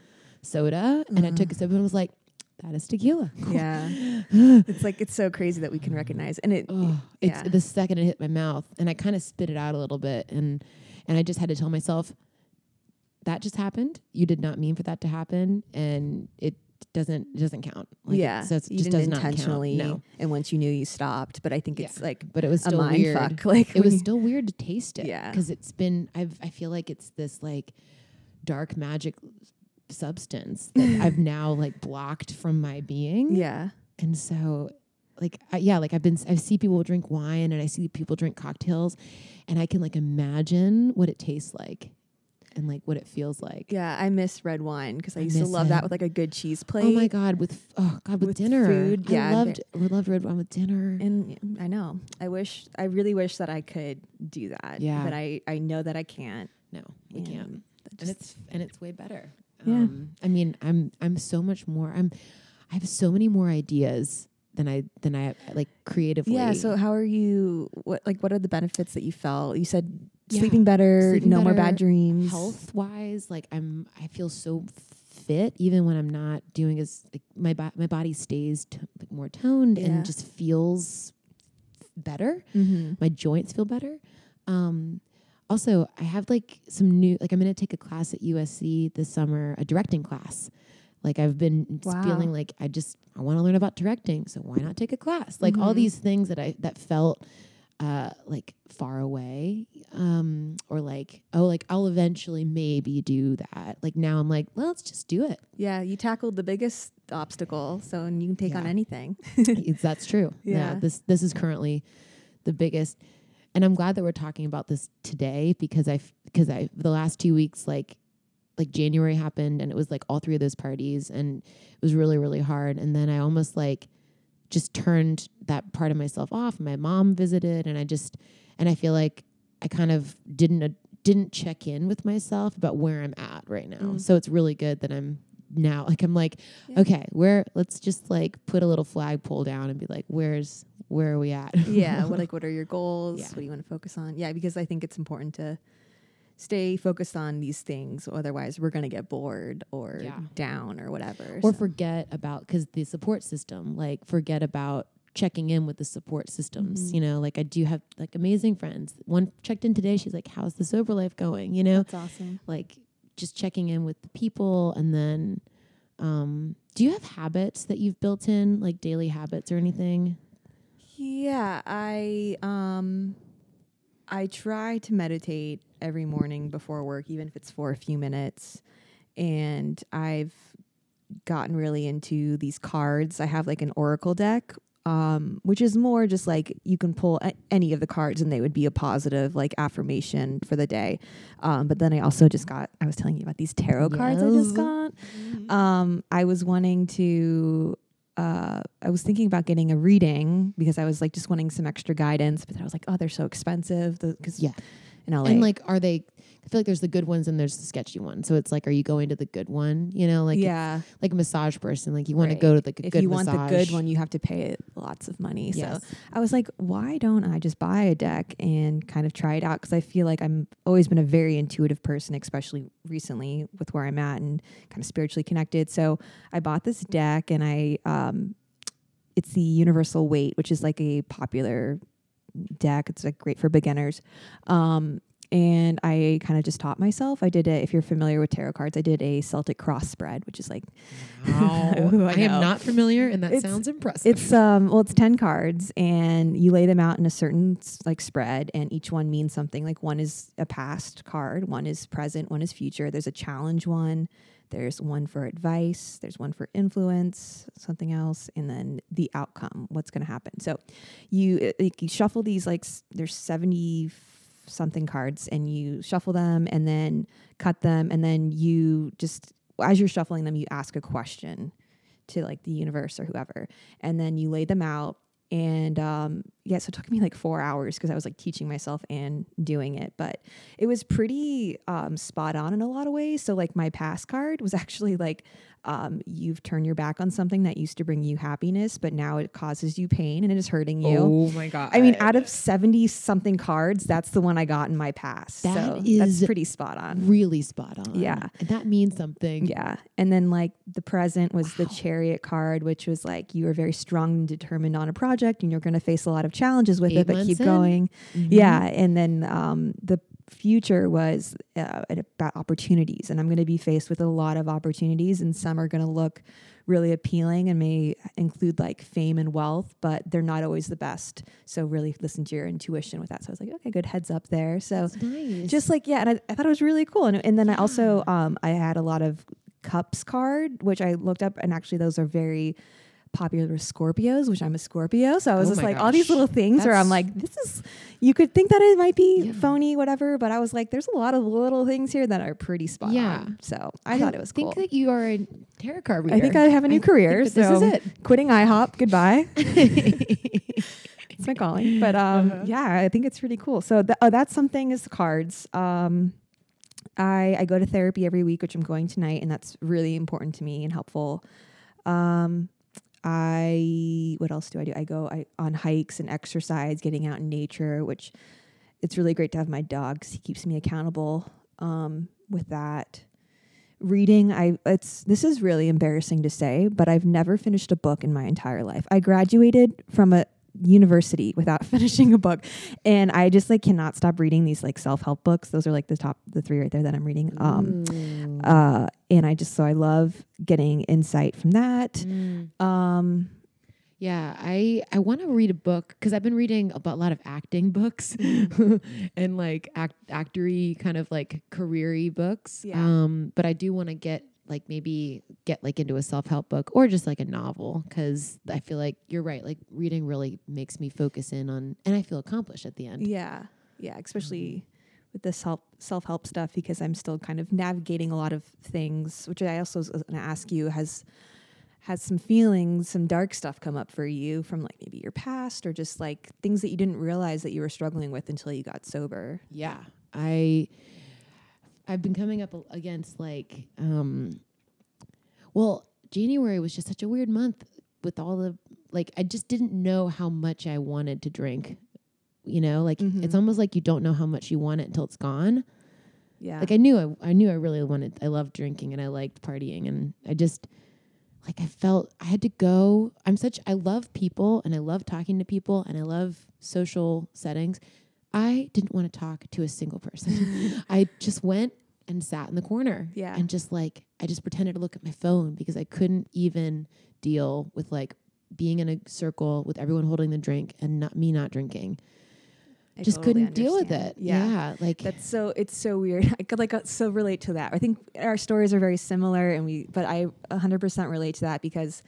soda, and I took a mm. sip and was like, "That is tequila." yeah. it's like it's so crazy that we can recognize and it Oh, it's Yeah. the second it hit my mouth, and I kind of spit it out a little bit, and and I just had to tell myself that just happened. You did not mean for that to happen, and it doesn't it doesn't count. Like, yeah. it just, you just didn't does not count. intentionally No, and once you knew you stopped. But I think it's like but it was still weird. fuck. Like It was you- still weird to taste it. Yeah. because it's been. I've. I feel like it's this like dark magic substance that I've now like blocked from my being. Yeah. And so, like, I, yeah, like I've been, I see people drink wine and I see people drink cocktails, and I can like imagine what it tastes like, and like what it feels like. Yeah. I miss red wine because I, I used to love it. that with like a good cheese plate. Oh my god, with oh god, with, With dinner, food, yeah, I ve- loved, we loved red wine with dinner. And I know. I wish I really wish that I could do that. Yeah. But I, I know that I can't. no, we and can't. and it's and it's way better. Yeah. Um, I mean, I'm I'm so much more. I'm I have so many more ideas than I than I like creatively. Yeah. So how are you? What like what are the benefits that you felt? You said Yeah. sleeping better, Sleeping no more bad dreams. health wise, like I'm I feel so fit even when I'm not doing as like my bo- my body stays t- like more toned Yeah. and just feels better. Mm-hmm. my joints feel better. Um, also, I have like some new, like I'm going to take a class at USC this summer, a directing class. Like I've been Wow. feeling like I just I want to learn about directing, so why not take a class? Like all Mhm. these things that I that felt uh, like far away, um, or like oh, like I'll eventually maybe do that. Like now I'm like, well, let's just do it. Yeah, you tackled the biggest obstacle, so and you can take on anything. that's true. Yeah. Yeah. This this is currently the biggest, and I'm glad that we're talking about this today because I because I the last two weeks like like January happened and it was like all three of those parties and it was really really hard and then I almost like just turned that part of myself off. My mom visited and I just and I feel like I kind of didn't uh, didn't check in with myself about where I'm at right now. Mm. So it's really good that I'm now like I'm like Yeah. okay, where let's just like put a little flagpole down and be like where's where are we at? yeah. What like what are your goals? Yeah. What do you want to focus on? Yeah, because I think it's important to stay focused on these things. Otherwise, we're gonna get bored or Yeah. down or whatever. or so. forget about because the support system like forget about checking in with the support systems Mhm. you know like i do have like amazing friends one checked in today she's like how's the sober life going you know that's awesome. like just checking in with the people and then um do you have habits that you've built in like daily habits or anything Yeah, I um I try to meditate every morning before work, even if it's for a few minutes. And I've gotten really into these cards. I have like an oracle deck, um, which is more just like you can pull a- any of the cards and they would be a positive like affirmation for the day. Um, but then I also just got I was telling you about these tarot cards I Yes. just got. Um, I was wanting to. Uh, I was thinking about getting a reading because I was like just wanting some extra guidance, but then I was like, oh, they're so expensive. Because Yeah. in LA, and like are they i feel like there's the good ones and there's the sketchy ones so it's like are you going to the good one you know like yeah, like a massage person like you want Right. to go to like a if good you want the good one, you have to pay lots of money. yes. So I was like, why don't I just buy a deck and kind of try it out? Because I feel like I'm always been a very intuitive person, especially recently with where I'm at and kind of spiritually connected. So I bought this deck and I, um, it's the Universal Waite, which is like a popular deck. It's like great for beginners. Um, and I kind of just taught myself. I did it. If you're familiar with tarot cards, I did a Celtic cross spread, which is like Wow. I I, am not familiar, and that It's- sounds impressive. It's um well it's 10 cards and you lay them out in a certain like spread and each one means something. Like one is a past card, one is present, one is future. There's a challenge one, there's one for advice, there's one for influence, something else and then the outcome, what's going to happen. So you you shuffle these like there's 70 something cards and you shuffle them and then cut them and then you just as you're shuffling them you ask a question to like the universe or whoever and then you lay them out and um, yeah, so it took me like four hours because I was like teaching myself and doing it, but it was pretty um, spot on in a lot of ways. So like my pass card was actually like um, you've turned your back on something that used to bring you happiness, but now it causes you pain and it is hurting you. Oh my god! I mean, out of seventy something cards, that's the one I got in my past. That so is that's pretty spot on. really spot on. Yeah. and that means something. Yeah. And then like the present was the chariot card, which was like you were very strong and determined on a project and you're going to face a lot of challenges with Eight it, but keep in? going. Mhm. Yeah. And then um, the future was uh, about opportunities. And I'm going to be faced with a lot of opportunities, and some are going to look really appealing and may include like fame and wealth, but they're not always the best. So really listen to your intuition with that. So I was like, okay, good heads up there. So nice. just like yeah and I, I thought it was really cool and, and then i also um i had a lot of cups card which i looked up and actually those are very popular with scorpios which i'm a scorpio so i was Oh just like all these little things where i'm like this is you could think that it might be Yeah. phony whatever but i was like there's a lot of little things here that are pretty spot Yeah. on so i, thought it was cool. I think that you are a tarot card reader. i think i have a new I career so this is it. quitting ihop goodbye it's my calling. But um, Uh-huh. yeah, I think it's pretty cool. So th- oh, that's something is the cards. Um, I I go to therapy every week, which I'm going tonight, and that's really important to me and helpful. Um, I what else do I do? I go I, on hikes and exercise, getting out in nature, which it's really great to have my dog 'cause he keeps me accountable um, with that. Reading, I it's this is really embarrassing to say, but I've never finished a book in my entire life. I graduated from a university without finishing a book, and I just like cannot stop reading these like self help books. Those are like the top the three right there that I'm reading. Um, Ooh. uh, and I just so I love getting insight from that. Mm. Um, Yeah, I I want to read a book because I've been reading about a lot of acting books and like act actory kind of like careery books. Yeah. Um, but I do want to get like maybe get like into a self help book or just like a novel because I feel like you're right. Like reading really makes me focus in on and I feel accomplished at the end. Yeah. Yeah. Especially mm-hmm. with this help self help stuff because I'm still kind of navigating a lot of things, which I also was going to ask you has has some feelings, some dark stuff come up for you from like maybe your past or just like things that you didn't realize that you were struggling with until you got sober. Yeah, I I've been coming up against like um well, January was just such a weird month with all the like I just didn't know how much I wanted to drink. You know, like Mhm. it's almost like you don't know how much you want it until it's gone. Yeah. Like I knew I, I knew I really wanted I loved drinking and I liked partying and I just like I felt I had to go. I'm such I love people and I love talking to people and I love social settings. I didn't want to talk to a single person. I just went and sat in the corner. Yeah. And just like I just pretended to look at my phone because I couldn't even deal with like being in a circle with everyone holding the drink and not me not drinking. I just totally couldn't deal with understand. it. Yeah. like That's so it's so weird. I could like uh, so relate to that. I think our stories are very similar and we but I 100% relate to that because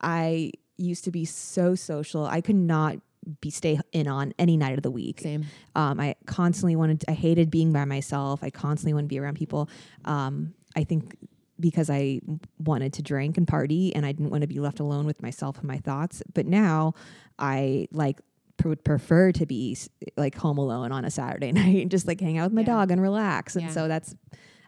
I used to be so social. I could not be stay in on any night of the week. same. Um, I constantly wanted I hated being by myself. I constantly wanted to be around people. Um, I think because I wanted to drink and party and I didn't want to be left alone with myself and my thoughts. But now I like would prefer to be like home alone on a Saturday night and just like hang out with my Yeah. dog and relax. And Yeah. so that's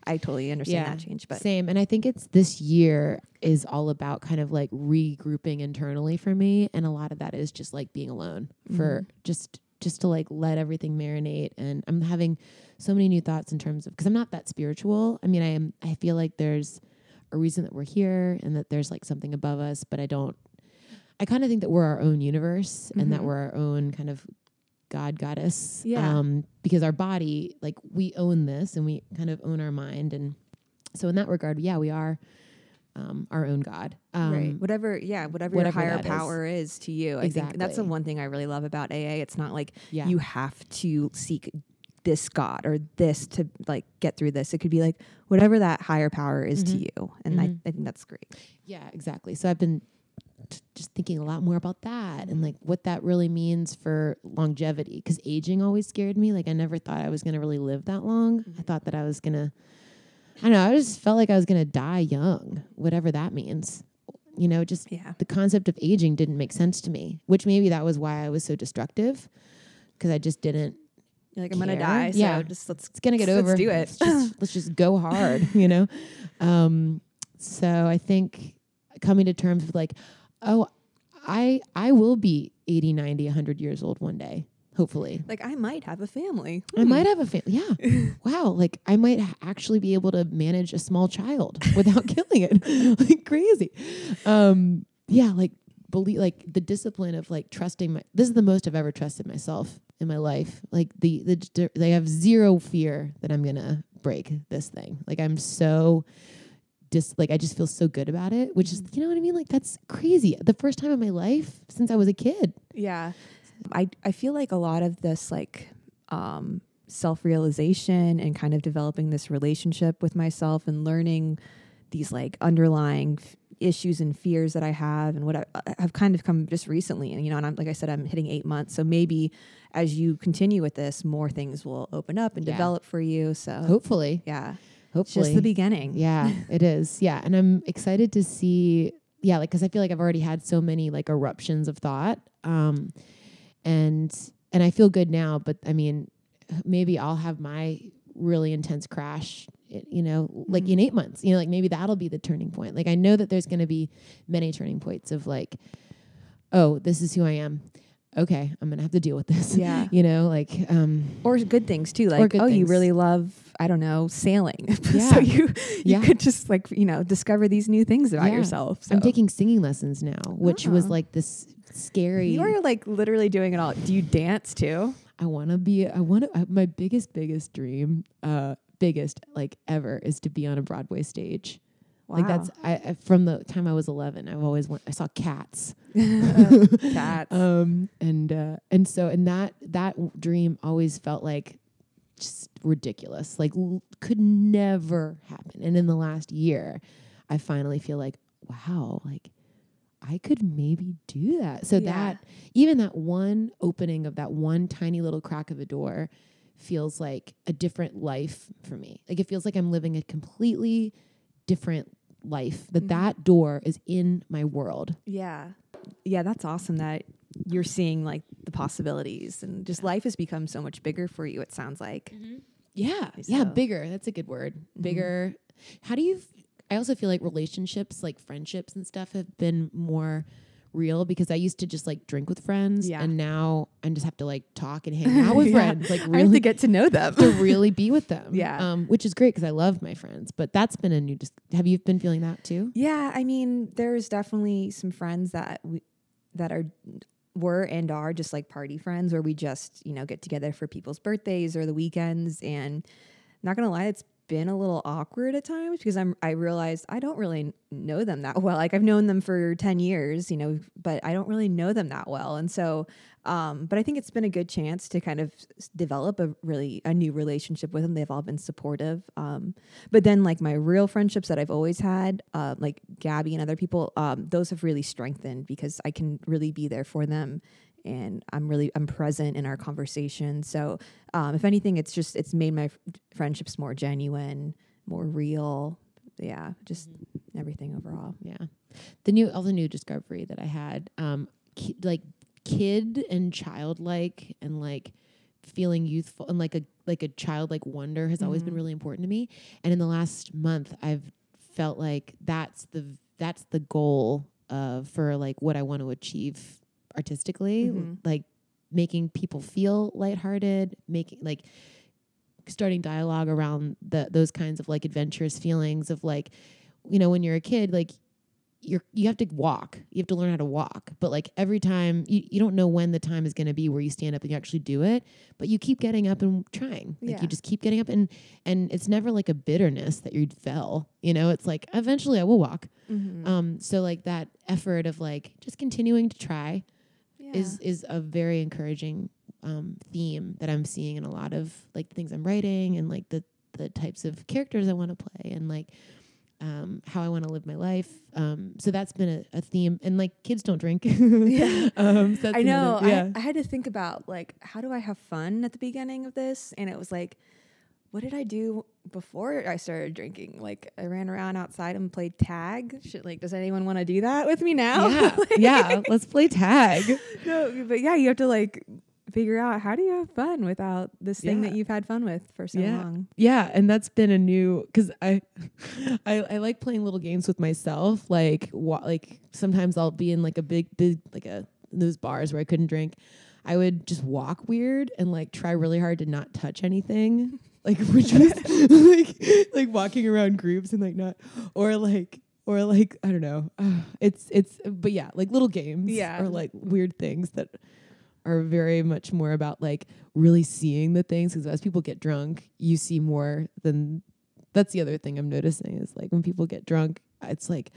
I totally understand Yeah. that change. But Same. And I think it's this year is all about kind of like regrouping internally for me. And a lot of that is just like being alone for Mhm. just just to like let everything marinate. And I'm having so many new thoughts in terms of because I'm not that spiritual. I mean, I am I feel like there's a reason that we're here and that there's like something above us, but I don't I kind of think that we're our own universe and that Mhm. we're our own kind of God goddess. Yeah. Um, because our body, like we own this and we kind of own our mind. And so in that regard, yeah, we are um, our own God. Um, right. Whatever, yeah, whatever, whatever your higher power is. to you. I think that's the one thing I really love about AA. It's not like Yeah. you have to seek this God or this to like get through this. It could be like whatever that higher power is to Mhm. you. And I, Mhm. I think that's great. Yeah, exactly. So I've been just thinking a lot more about that and like what that really means for longevity because aging always scared me. Like I never thought I was going to really live that long. I Mhm. thought that I was going to, I don't know, I just felt like I was going to die young, whatever that means. You know, just Yeah. the concept of aging didn't make sense to me, which maybe that was why I was so destructive because I just didn't. You're like, I'm gonna die. So Yeah. just let's It's gonna get Let's over. do it. Let's just, let's just go hard, you know. Um, so I think coming to terms with like, oh, I I will be 80, 90, 100 years old one day, hopefully. like I might have a family. I Hmm. might have a family. Yeah. wow. Like I might actually be able to manage a small child without killing it. like crazy. Um, yeah. Like believe, like the discipline of like trusting my, this is the most I've ever trusted myself in my life. Like the, the, they have zero fear that I'm going to break this thing. Like I'm so just like, I just feel so good about it, which is, you know what I mean? Like that's crazy. The first time in my life since I was a kid. Yeah. I I feel like a lot of this like um self-realization and kind of developing this relationship with myself and learning these like underlying f- issues and fears that I have and what I, have kind of come just recently and you know and I'm like I said I'm hitting 8 months so maybe as you continue with this more things will open up and Yeah. develop for you so Hopefully. yeah it's just the beginning Yeah, it is. Yeah, and I'm excited to see. Yeah, like because I feel like I've already had so many like eruptions of thought, um, and and I feel good now. But I mean, maybe I'll have my really intense crash. You know, like in eight months. You know, like maybe that'll be the turning point. Like I know that there's going to be many turning points of like, oh, this is who I am. Okay, I'm gonna have to deal with this. Yeah. you know, like um, or good things too like oh you really love i don't know sailing Yeah. so you you Yeah. could just like you know discover these new things about Yeah. yourself so. I'm taking singing lessons now, which was Oh. like this scary. you are like literally doing it all do you dance too I want to be. I want to. My biggest, biggest dream, uh, biggest like ever, is to be on a Broadway stage. Like that's I, I from the time I was 11. I've always went. I saw Cats. cats Um, and uh, and so and that that dream always felt like just ridiculous. Like l- could never happen. And in the last year, I finally feel like wow, like I could maybe do that. So Yeah. that even that one opening of that one tiny little crack of a door feels like a different life for me. Like it feels like I'm living a completely different life. That Mhm. that door is in my world. yeah yeah that's awesome that you're seeing like the possibilities and just life has become so much bigger for you it sounds like Yeah. Yeah. So- Bigger. That's a good word. Mhm. Bigger. How do you, f- I also feel like relationships, like friendships and stuff, have been more real because I used to just like drink with friends. Yeah. And now I just have to like talk and hang out with Yeah. friends. Like i have really to get to know them to really be with them. Yeah. Um, which is great because I love my friends. But that's been a new. Dis- have you been feeling that too? Yeah, I mean, there's definitely some friends that we that are were and are just like party friends where we just, you know, get together for people's birthdays or the weekends and not to lie, it's been a little awkward at times because I'm I realized I don't really know them that well. Like I've known them for 10 years, you know, but I don't really know them that well. And so um but I think it's been a good chance to kind of develop a really a new relationship with them. They've all been supportive. Um but then like my real friendships that I've always had, uh, like Gabby and other people, um, those have really strengthened because I can really be there for them and I'm really I'm present in our conversation. So um, if anything, it's just it's made my f- friendships more genuine, more real. Yeah, just everything overall. Yeah. The new, all the new discovery that I had, um, ki- like kid and childlike and like feeling youthful and like a like a childlike wonder has always been Mhm. really important to me. And in the last month, I've felt like that's the that's the goal uh, for like what I want to achieve artistically, Mhm. like making people feel lighthearted, making like starting dialogue around the those kinds of like adventurous feelings of like you know when you're a kid like you're you have to walk you have to learn how to walk but like every time you, you don't know when the time is going to be where you stand up and you actually do it but you keep getting up and trying like Yeah. you just keep getting up and and it's never like a bitterness that you fell you know it's like eventually i will walk Mm-hmm. um so like that effort of like just continuing to try is is a very encouraging um, theme that I'm seeing in a lot of like things I'm writing and like the the types of characters I want to play and like um, how I want to live my life. Um, so that's been a, a theme. And like kids don't drink. Yeah. um, so I know. another- yeah. I, I had to think about like how do I have fun at the beginning of this, and it was like what did I do before I started drinking? Like I ran around outside and played tag. Shit, like does anyone want to do that with me now? Yeah, Like- yeah. Let's play tag. no, but yeah, you have to like figure out how do you have fun without this thing Yeah. that you've had fun with for so Yeah. long. Yeah, and that's been a new because I, I I like playing little games with myself. Like wa- like sometimes I'll be in like a big big like a those bars where I couldn't drink. I would just walk weird and like try really hard to not touch anything. Like which was like like walking around groups and like not or like or like I don't know. Uh, it's it's but yeah, like little games Yeah. or like weird things that are very much more about like really seeing the things because as people get drunk, you see more than that's the other thing I'm noticing is like when people get drunk, it's like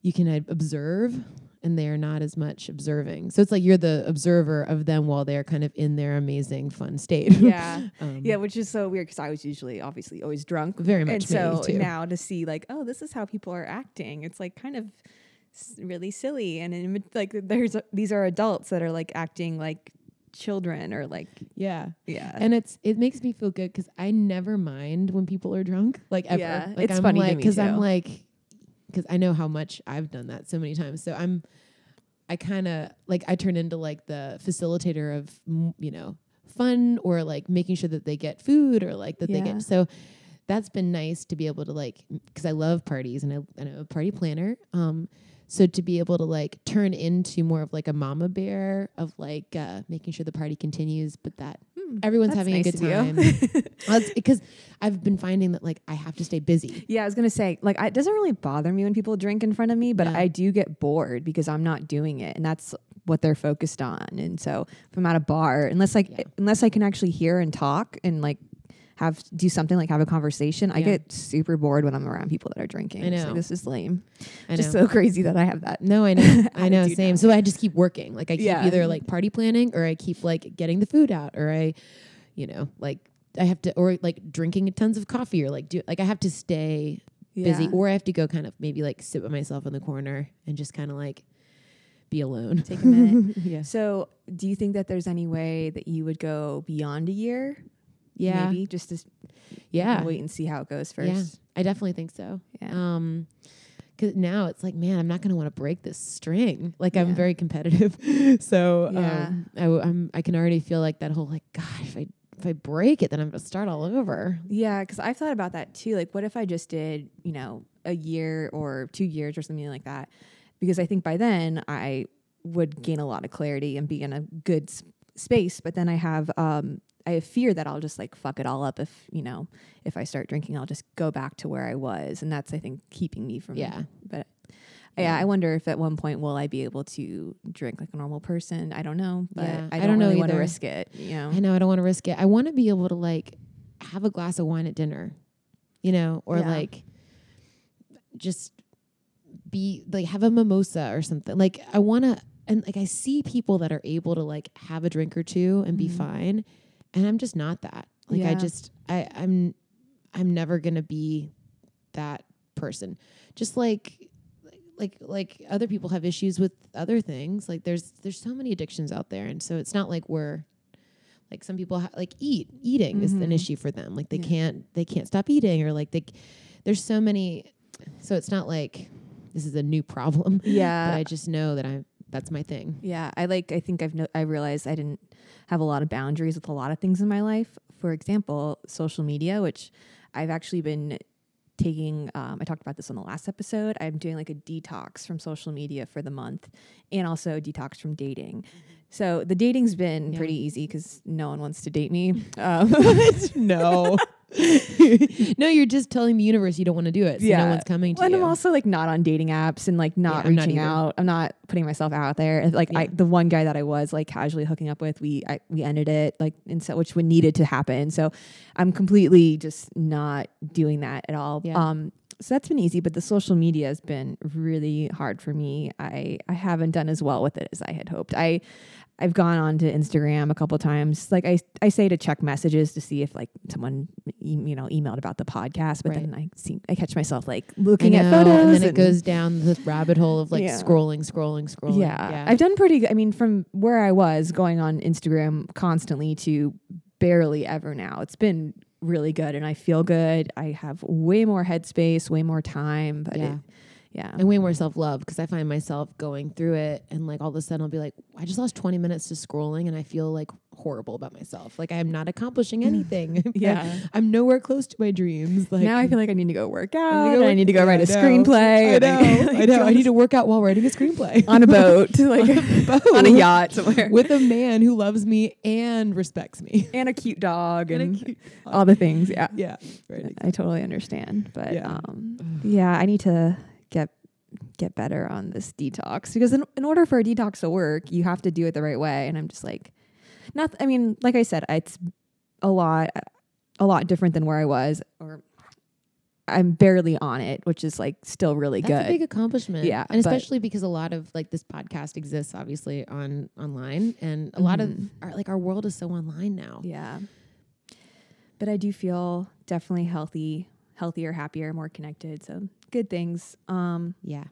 you can uh, observe and they are not as much observing. So it's like you're the observer of them while they're kind of in their amazing fun state. Yeah. um, Yeah, which is so weird because I was usually obviously always drunk. very much and so too. now to see like, oh, this is how people are acting. It's like kind of really silly, and in, like there's these are adults that are like acting like children or like yeah. yeah. And it's it makes me feel good because I never mind when people are drunk, like ever. Yeah, like it's I'm funny like, because I'm like, because I know how much I've done that so many times. So I'm, I kind of like I turn into like the facilitator of you know fun or like making sure that they get food or like that they get so. That's been nice to be able to like because I love parties and I, I'm a party planner. Um, so to be able to like turn into more of like a mama bear of like uh, making sure the party continues, but that Mm, everyone's that's having nice a good time. Because I've been finding that like I have to stay busy. yeah, I was gonna say like I, it doesn't really bother me when people drink in front of me, but Yeah. I do get bored because I'm not doing it, and that's what they're focused on. And so if I'm at a bar, unless like Yeah. unless I can actually hear and talk and like have do something like have a conversation, I get super bored when I'm around people that are drinking. I know. like, this is lame. I know. Just so crazy that I have that. no, I know. I know. Same. now. So I just keep working. Like I keep Yeah. either like party planning or I keep like getting the food out or I, you know, like I have to or like drinking tons of coffee or like do like I have to stay busy or I have to go kind of maybe like sit by myself in the corner and just kind of like be alone. Take a minute. yeah. So, do you think that there's any way that you would go beyond a year? Yeah. maybe just to Yeah. wait and see how it goes Yeah. first. I definitely think so. Yeah, Um, cause now it's like, man, I'm not gonna want to break this string. Like I'm very competitive, so Yeah. um, I, I'm I can already feel like that whole like, God, if I if I break it, then I'm gonna start all over. yeah. Because I've thought about that too. Like, what if I just did, you know, a year or two years or something like that? Because I think by then I would gain a lot of clarity and be in a good s- space. But then I have, um, I have fear that I'll just like fuck it all up if you know if I start drinking, I'll just go back to where I was, and that's I think keeping me from Yeah. But Yeah. yeah, I wonder if at one point will I be able to drink like a normal person. I don't know, but Yeah, I I don't, don't know really want to risk it. You know, I know I don't want to risk it. I want to be able to like have a glass of wine at dinner, you know, or Yeah. like just be like have a mimosa or something. Like I want to and like I see people that are able to like have a drink or two and be Mhm. fine, and I'm just not that. Like I just I I'm I'm never going to be that person. Just like like like other people have issues with other things. Like there's there's so many addictions out there and so it's not like we're like some people ha- like eat eating is an Mhm. issue for them. Like they Yeah. can't they can't stop eating or like they there's so many so it's not like this is a new problem. yeah, but I just know that I that's my thing. Yeah, I like. I think I've no, I realized I didn't have a lot of boundaries with a lot of things in my life. For example, social media, which I've actually been taking. Um, I talked about this on the last episode. I'm doing like a detox from social media for the month, and also detox from dating. So the dating's been Yeah. pretty easy because no one wants to date me. Um, no. No, you're just telling the universe you don't want to do it. So Yeah. no one's coming to and you. And I'm also like not on dating apps and like not Yeah, I'm not reaching out. I'm not putting myself out there. Like I, the one guy that I was like casually hooking up with, we I, we ended it like and so which would needed to happen. So I'm completely just not doing that at all. Yeah. Um, so that's been easy, but the social media has been really hard for me. I I haven't done as well with it as I had hoped. I I've gone on to Instagram a couple times. Like I, I say to check messages to see if like someone e- you know emailed about the podcast, but Right. then I see I catch myself like looking at know, photos and then it goes down the rabbit hole of like Yeah. scrolling, scrolling, scrolling. Yeah. I've done pretty good. I mean, from where I was going on Instagram constantly to barely ever now, it's been really good and I feel good. I have way more headspace, way more time, but Yeah. it, yeah. and way more self love because I find myself going through it and like all of a sudden I'll be like, I just lost 20 minutes to scrolling and I feel like horrible about myself. Like I'm not accomplishing anything. Yeah. I'm nowhere close to my dreams. Like now I feel like I need to go work out. I need to go I need to go write a Yeah, I know. screenplay. I know. I know. I need to work out while writing a screenplay on a boat, like a boat. on a yacht somewhere, with a man who loves me and respects me. and a cute dog and, And cute all the things. Yeah, Yeah. Right. I totally understand. But Yeah. um, yeah, I need to get get better on this detox because in, in order for a detox to work, you have to do it the right way. And I'm just like, not. I mean, like I said, it's a lot, a lot different than where I was, or I'm barely on it, which is like still really That's good. a big accomplishment. Yeah, And especially because a lot of like this podcast exists obviously on online and a lot of Mhm. our like our world is so online now. Yeah. But I do feel definitely healthy, healthier, happier, more connected. So good things. Um, Yeah.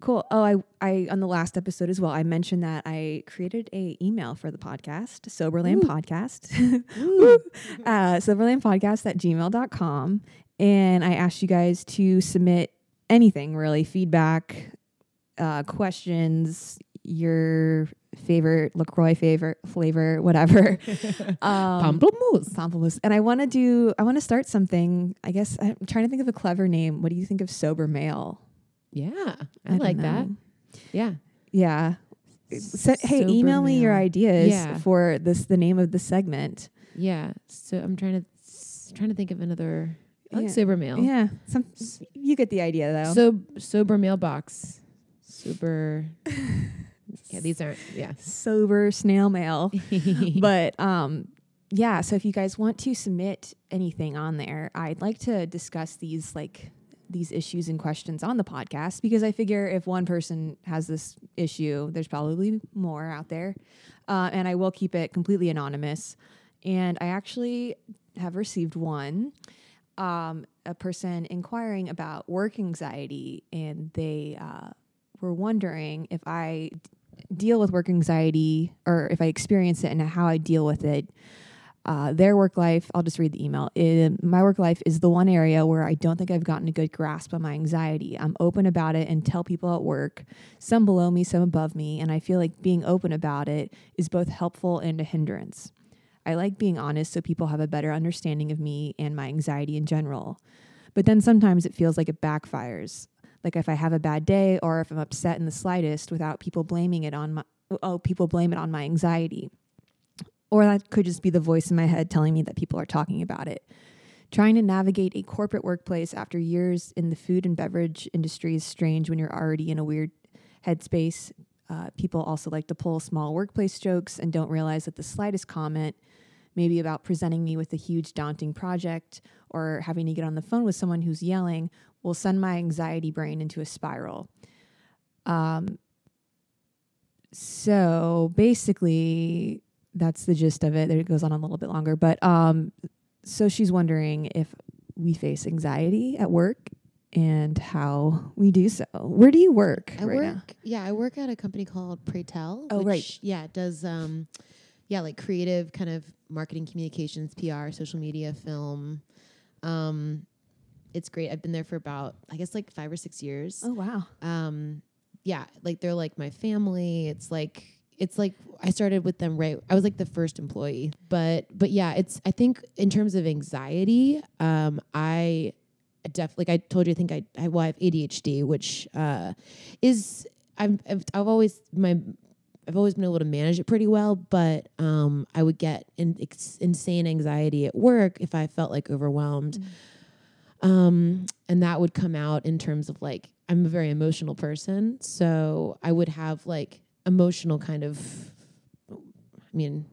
cool. Oh, I, I on the last episode as well, I mentioned that I created a email for the podcast, Soberland Ooh. Podcast. Uh, Soberland Podcast at gmail.com. And I asked you guys to submit anything really, feedback, uh, questions, your favorite LaCroix favorite flavor, whatever. um, Pamplemousse. Pamplemousse. And I want to do, I want to start something. I guess I'm trying to think of a clever name. What do you think of Sober Mail? Yeah. I, don't like that. Yeah. Yeah. Se- hey, email me your ideas Yeah. for this, the name of the segment. Yeah. So I'm trying to s- trying to think of another I like Yeah. sober mail. Yeah. Some, you get the idea though. So sober mailbox. Sober Yeah, these aren't yeah. Sober snail mail. but um yeah so if you guys want to submit anything on there i'd like to discuss these like these issues and questions on the podcast because i figure if one person has this issue there's probably more out there uh, and i will keep it completely anonymous and i actually have received one um, a person inquiring about work anxiety and they uh, were wondering if i deal with work anxiety or if I experience it and how I deal with it. Uh, their work life, I'll just read the email. In my work life is the one area where I don't think I've gotten a good grasp on my anxiety. I'm open about it and tell people at work, some below me, some above me, and I feel like being open about it is both helpful and a hindrance. I like being honest so people have a better understanding of me and my anxiety in general. But then sometimes it feels like it backfires. Like if I have a bad day or if I'm upset in the slightest without people blaming it on my oh, people blame it on my anxiety. Or that could just be the voice in my head telling me that people are talking about it. Trying to navigate a corporate workplace after years in the food and beverage industry is strange when you're already in a weird headspace. Uh, people also like to pull small workplace jokes and don't realize that the slightest comment, maybe about presenting me with a huge, daunting project or having to get on the phone with someone who's yelling, will send my anxiety brain into a spiral. Um, so basically, that's the gist of it. There it goes on a little bit longer, but um, so she's wondering if we face anxiety at work and how we do so. Where do you work I right work now? yeah, I work at a company called Praytell. Oh, which, right. Yeah, it does um yeah, like creative kind of marketing communications, PR, social media, film. Um it's great. I've been there for about I guess like 5 or 6 years. Oh wow. um yeah like they're like my family it's like it's like i started with them right i was like the first employee but but yeah it's i think in terms of anxiety um i def like i told you i think i i, well, I have adhd which uh is I've, I've i've always my I've always been able to manage it pretty well, but um, I would get in, insane anxiety at work if I felt like overwhelmed. Um, and that would come out in terms of like, I'm a very emotional person. So I would have like emotional kind of, I mean,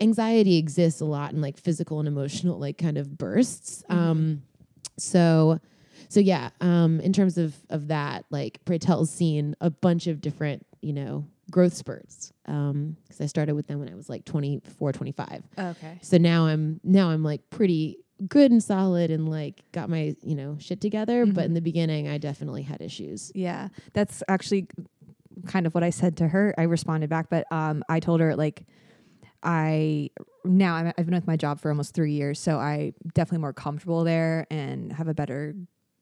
anxiety exists a lot in like physical and emotional, like kind of bursts. Um, so, so yeah, um, in terms of, of that, like Praytell's seen a bunch of different, you know, growth spurts. Um, cause I started with them when I was like 24, 25. Okay. So now I'm now I'm like pretty good and solid and like got my, you know, shit together. But Mhm. in the beginning I definitely had issues. Yeah, that's actually kind of what I said to her. I responded back, but um, I told her like I now I'm, I've been with my job for almost three years, so I definitely more comfortable there and have a better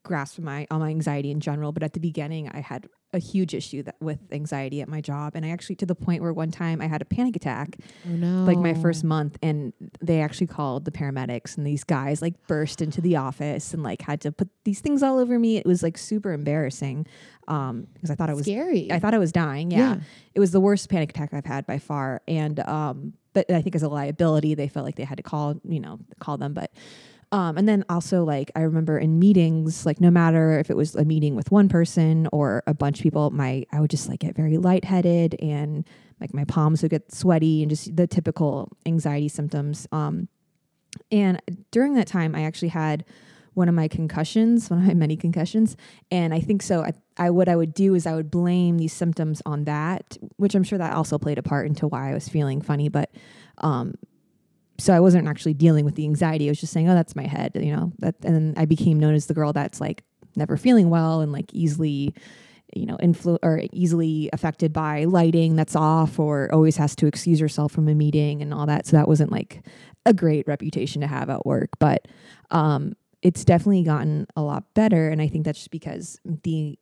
grasp my on my anxiety in general. But at the beginning, I had a huge issue that with anxiety at my job, and I actually to the point where one time I had a panic attack, Oh no. like my first month, and they actually called the paramedics, and these guys like burst into the office and like had to put these things all over me. It was like super embarrassing um, because I thought I was scary. I thought I was dying. Yeah. It was the worst panic attack I've had by far. And um, but I think as a liability, they felt like they had to call, you know, call them. But um, and then also like I remember in meetings, like no matter if it was a meeting with one person or a bunch of people, my I would just like get very lightheaded and like my palms would get sweaty and just the typical anxiety symptoms. Um, and during that time, I actually had one of my concussions, one of my many concussions, and I think so. I, I what I would do is I would blame these symptoms on that, which I'm sure that also played a part into why I was feeling funny. But um, so I wasn't actually dealing with the anxiety. I was just saying, "Oh, that's my head," you know. That, and I became known as the girl that's like never feeling well and like easily you know, influ or easily affected by lighting that's off or always has to excuse herself from a meeting and all that. So that wasn't like a great reputation to have at work, but um, it's definitely gotten a lot better. And I think that's just because the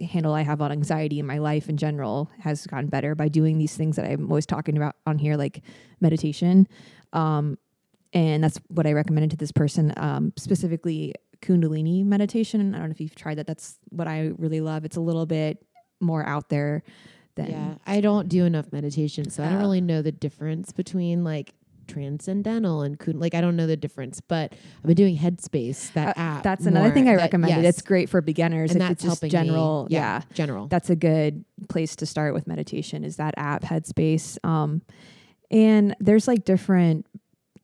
handle I have on anxiety in my life in general has gotten better by doing these things that I'm always talking about on here, like meditation. Um, and that's what I recommended to this person, um, specifically Kundalini meditation. I don't know if you've tried that. That's what I really love. It's a little bit more out there than yeah, I don't do enough meditation, so I don't really know the difference between like transcendental and kun- like I don't know the difference. But I've been doing Headspace, that Uh, app. That's another thing I that- recommended. yes, It's great for beginners. and if that's it's just helping general, Me. yeah. general. that's a good place to start with meditation is that app headspace um, and there's like different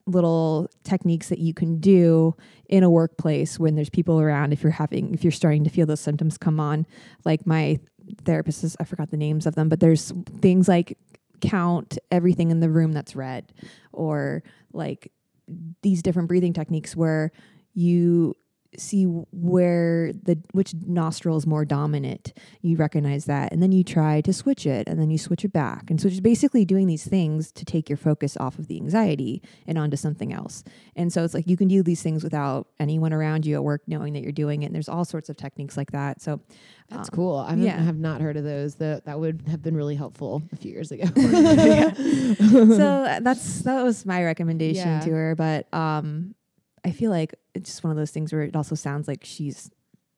little techniques that you can do in a workplace when there's people around if you're having if you're starting to feel those symptoms come on. Like my therapist is i forgot the names of them but there's things like count everything in the room that's red or like these different breathing techniques where you see where the which nostril is more dominant you recognize that and then you try to switch it and then you switch it back and so just basically doing these things to take your focus off of the anxiety and onto something else and so it's like you can do these things without anyone around you at work knowing that you're doing it and there's all sorts of techniques like that so That's um, cool. I yeah. have not heard of those. That that would have been really helpful a few years ago. so that's that was my recommendation Yeah. to her but um i feel like it's just one of those things where it also sounds like she's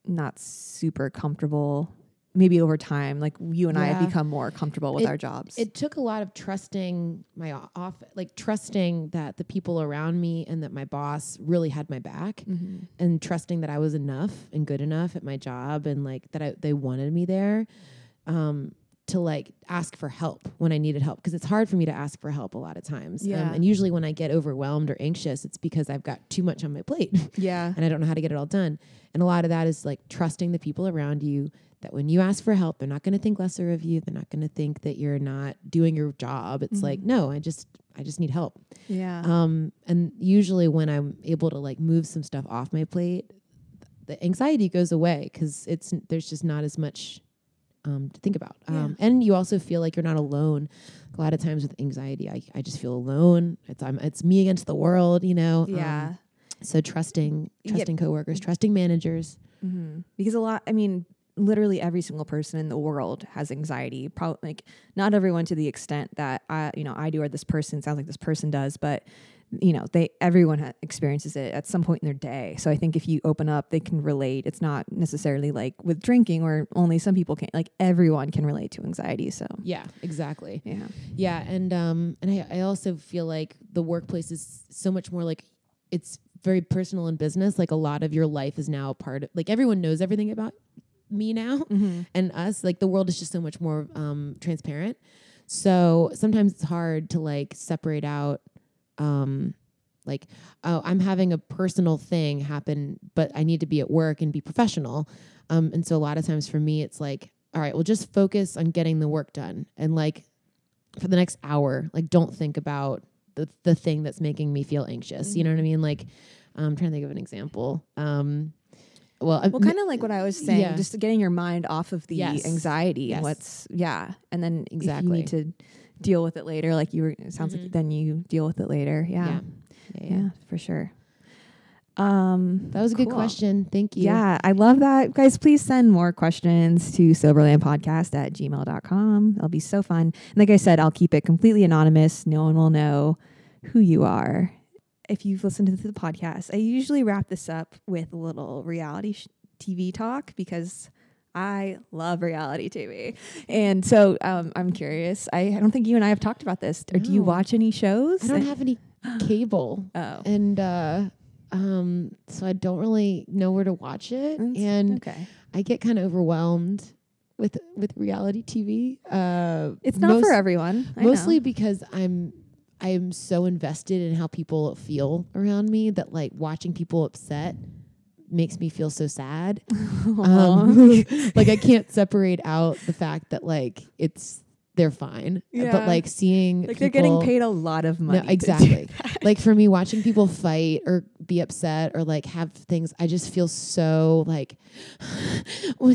not super comfortable maybe over time like you and i have become more comfortable with It- our jobs it took a lot of trusting my off, like trusting that the people around me and that my boss really had my back, Mhm. and trusting that I was enough and good enough at my job, and like that I, they wanted me there. Um, to like ask for help when I needed help because it's hard for me to ask for help a lot of times. Um, Yeah. and usually when I get overwhelmed or anxious, it's because I've got too much on my plate. yeah and I don't know how to get it all done. And a lot of that is like trusting the people around you that when you ask for help, they're not going to think lesser of you. They're not going to think that you're not doing your job. It's like, Mhm. no, I just I just need help. yeah Um and usually when I'm able to like move some stuff off my plate, the anxiety goes away cuz it's there's just not as much um, to think about. Um, and you also feel like you're not alone. A lot of times with anxiety, I, I just feel alone. It's I'm, it's me against the world, you know. Um, yeah so trusting, Yeah. trusting coworkers, trusting managers. hmm Because a lot, I mean, literally every single person in the world has anxiety. Probably like not everyone to the extent that I, you know, I do or this person sounds like this person does, but you know, they everyone ha- experiences it at some point in their day. So I think if you open up, they can relate. It's not necessarily like with drinking, where only some people can. Like everyone can relate to anxiety. So Yeah, exactly. yeah, Yeah, and um, and I, I also feel like the workplace is so much more like it's very personal in business. Like a lot of your life is now a part of like everyone knows everything about me now mm-hmm. and us. Like the world is just so much more um, transparent. So sometimes it's hard to like separate out um like oh i'm having a personal thing happen but i need to be at work and be professional um and so a lot of times for me it's like all right well just focus on getting the work done and like for the next hour like don't think about the the thing that's making me feel anxious you know what i mean like i'm trying to think of an example um well, well, kind of like what I was saying, Yeah. just getting your mind off of the Yes. anxiety Yes. and what's yeah, and then Exactly. you need to deal with it later. Like you were, it sounds like Mhm. then you deal with it later. Yeah. Yeah. Yeah, Yeah. for sure. Um, That was a good question. Thank you. Yeah, I love that. Guys, please send more questions to soberlandpodcast at gmail.com. It'll be so fun. And like I said, I'll keep it completely anonymous. No one will know who you are. If you've listened to the podcast, I usually wrap this up with a little reality sh- TV talk because I love reality TV. And so um, I'm curious. I, I don't think you and I have talked about this. Or do you watch any shows? I don't have any cable. Oh. And uh um so I don't really know where to watch it. That's- and okay. I get kind of overwhelmed with with reality TV. Uh It's not most- for everyone. I know. mostly because I'm I'm so invested in how people feel around me that like watching people upset makes me feel so sad. Um, like I can't separate out the fact that like it's they're fine, Yeah. but like seeing like they're getting paid a lot of money. No, exactly. like for me, watching people fight or be upset or like have things, I just feel so like, are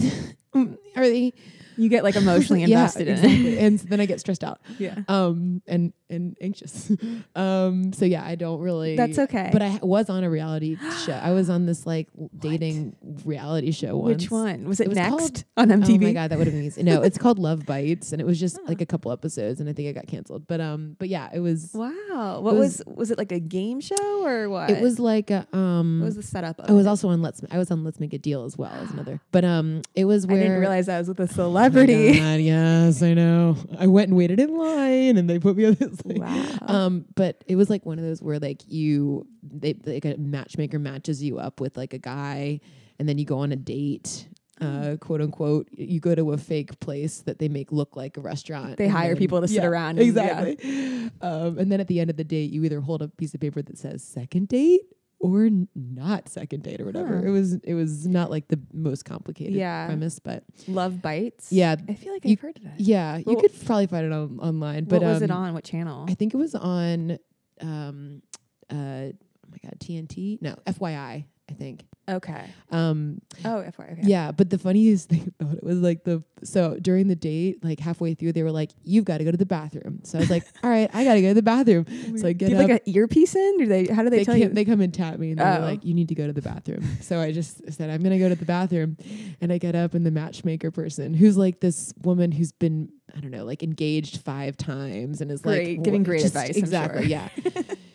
they you get like emotionally Yeah, invested in it. and then I get stressed out, yeah, um, and and anxious. um, so yeah, I don't really. that's okay. But I was on a reality show. I was on this like dating reality show once. which one was it, It was next called- on MTV? Oh my god, that would have been easy. No, it's called Love Bites, and it was just Oh. like a couple episodes, and I think it got canceled. But um, but yeah, it was. Wow, what was, was- was it like a game show or what? It was like a um. What was the setup? Of I was it? also on Let's. I was on Let's Make a Deal as well as another. But um, it was I where didn't realize I was with a Oh my celebrity. God, yes, I know. I went and waited in line, and they put me on this. Wow. Um, but it was like one of those where like you, they like a matchmaker matches you up with like a guy, and then you go on a date. Uh, quote unquote, you go to a fake place that they make look like a restaurant. They hire then- people to sit Yeah, around and- yeah. exactly. Um, and then at the end of the date, you either hold a piece of paper that says second date or not second date or whatever. Huh. It was it was not like the most complicated Yeah. premise, but Love bites. yeah, I feel like You- I've heard of it. yeah, you could probably find it on, online. What But was it um, on? What channel? I think it was on um uh oh my god TNT no FYI I think okay. um Oh, FYI. Okay. yeah but the funniest thing about it was like the so during the date like halfway through they were like you've got to go to the bathroom so I was like all right I got to go to the bathroom so I Do get you up like an earpiece in? Do they? How do they, they, tell you? they come and tap me and they're Oh. like you need to go to the bathroom so I just said I'm gonna go to the bathroom and I get up and the matchmaker person who's like this woman who's been I don't know like engaged five times and is Great, like giving great advice, exactly sure. yeah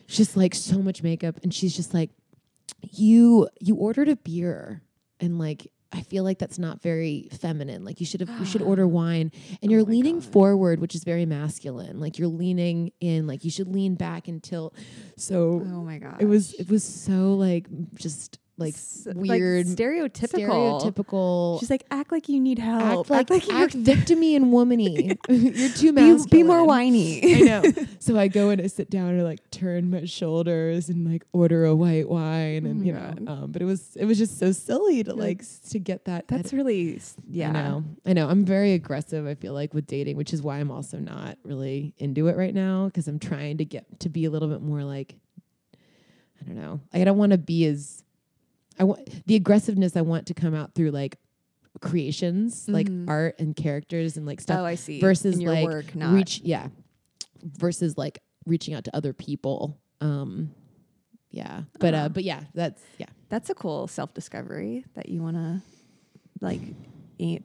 she's like so much makeup and she's just like you you ordered a beer and like I feel like that's not very feminine. Like you should have you should order wine and Oh you're leaning God. forward, which is very masculine. Like you're leaning in, like you should lean back and tilt. So oh my god. it was it was so like just like weird stereotypical. stereotypical She's like, act like you need help. act like you're- act victimy and womany. you're too be, masculine. be more whiny. I know. So I go and I sit down and like turn my shoulders and like order a white wine Oh and my you know. Um, but it was it was just so silly to You're like to get that. That's that- really yeah. I know. I know. I'm very aggressive. I feel like with dating, which is why I'm also not really into it right now because I'm trying to get to be a little bit more like I don't know. I don't want to be as I want the aggressiveness. I want to come out through like creations, like Mhm. art and characters and like stuff Oh, I see. versus, your like, work, not reach yeah versus like reaching out to other people um yeah but Ah. uh but yeah that's yeah That's a cool self discovery that you want to like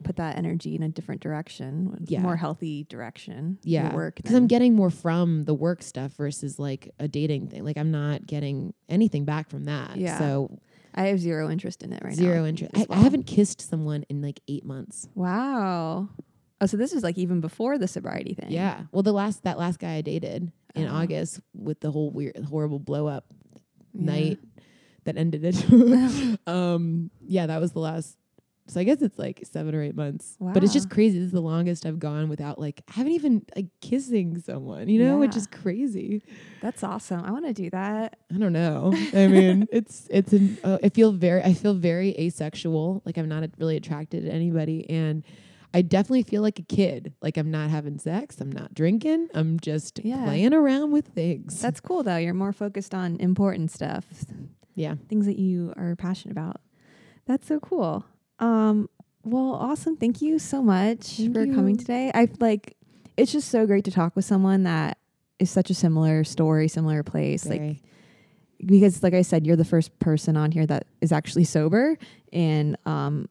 put that energy in a different direction, Yeah. more healthy direction. yeah work because i'm getting more from the work stuff versus like a dating thing like i'm not getting anything back from that Yeah. so I have zero interest in it right now. zero interest as I, I haven't kissed someone in like eight months Wow. Oh, so this is like even before the sobriety thing. yeah well the last that last guy i dated in Oh. august with the whole weird horrible blow up Yeah. night that ended it. um, yeah, that was the last. So I guess it's like seven or eight months. But it's just crazy. This is the longest I've gone without like I haven't even like kissing someone, you know, which is crazy. That's awesome. I want to do that. I don't know. I mean, it's it's an uh, I feel very I feel very asexual. Like I'm not a- really attracted to anybody, and I definitely feel like a kid. Like I'm not having sex. I'm not drinking. I'm just Yeah. playing around with things. That's cool though. You're more focused on important stuff, yeah. things that you are passionate about. That's so cool. Um, well, awesome. Thank you so much Thank for coming today. I like it's just so great to talk with someone that is such a similar story, similar place. Like because like I said, you're the first person on here that is actually sober and um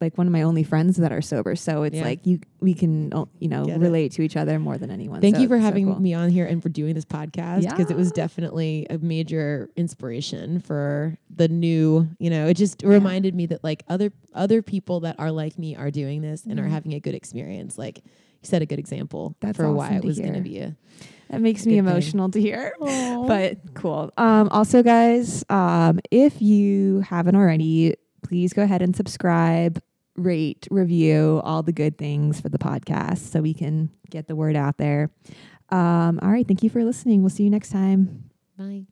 like one of my only friends that are sober. So it's Yeah. like you we can uh, you know Get it. relate to each other more than anyone. Thank So you for it's so having cool. me on here and for doing this podcast because it was definitely a major inspiration for the new, you know, it just reminded me that like other other people that are like me are doing this and are Mhm. having a good experience. Like you set a good example That's for why awesome it was going to be a That makes me Good thing. emotional to hear. but But cool. Um, also, guys, um, if you haven't already, please go ahead and subscribe, rate, review, all the good things for the podcast so we can get the word out there. Um, all right. Thank you for listening. We'll see you next time. bye.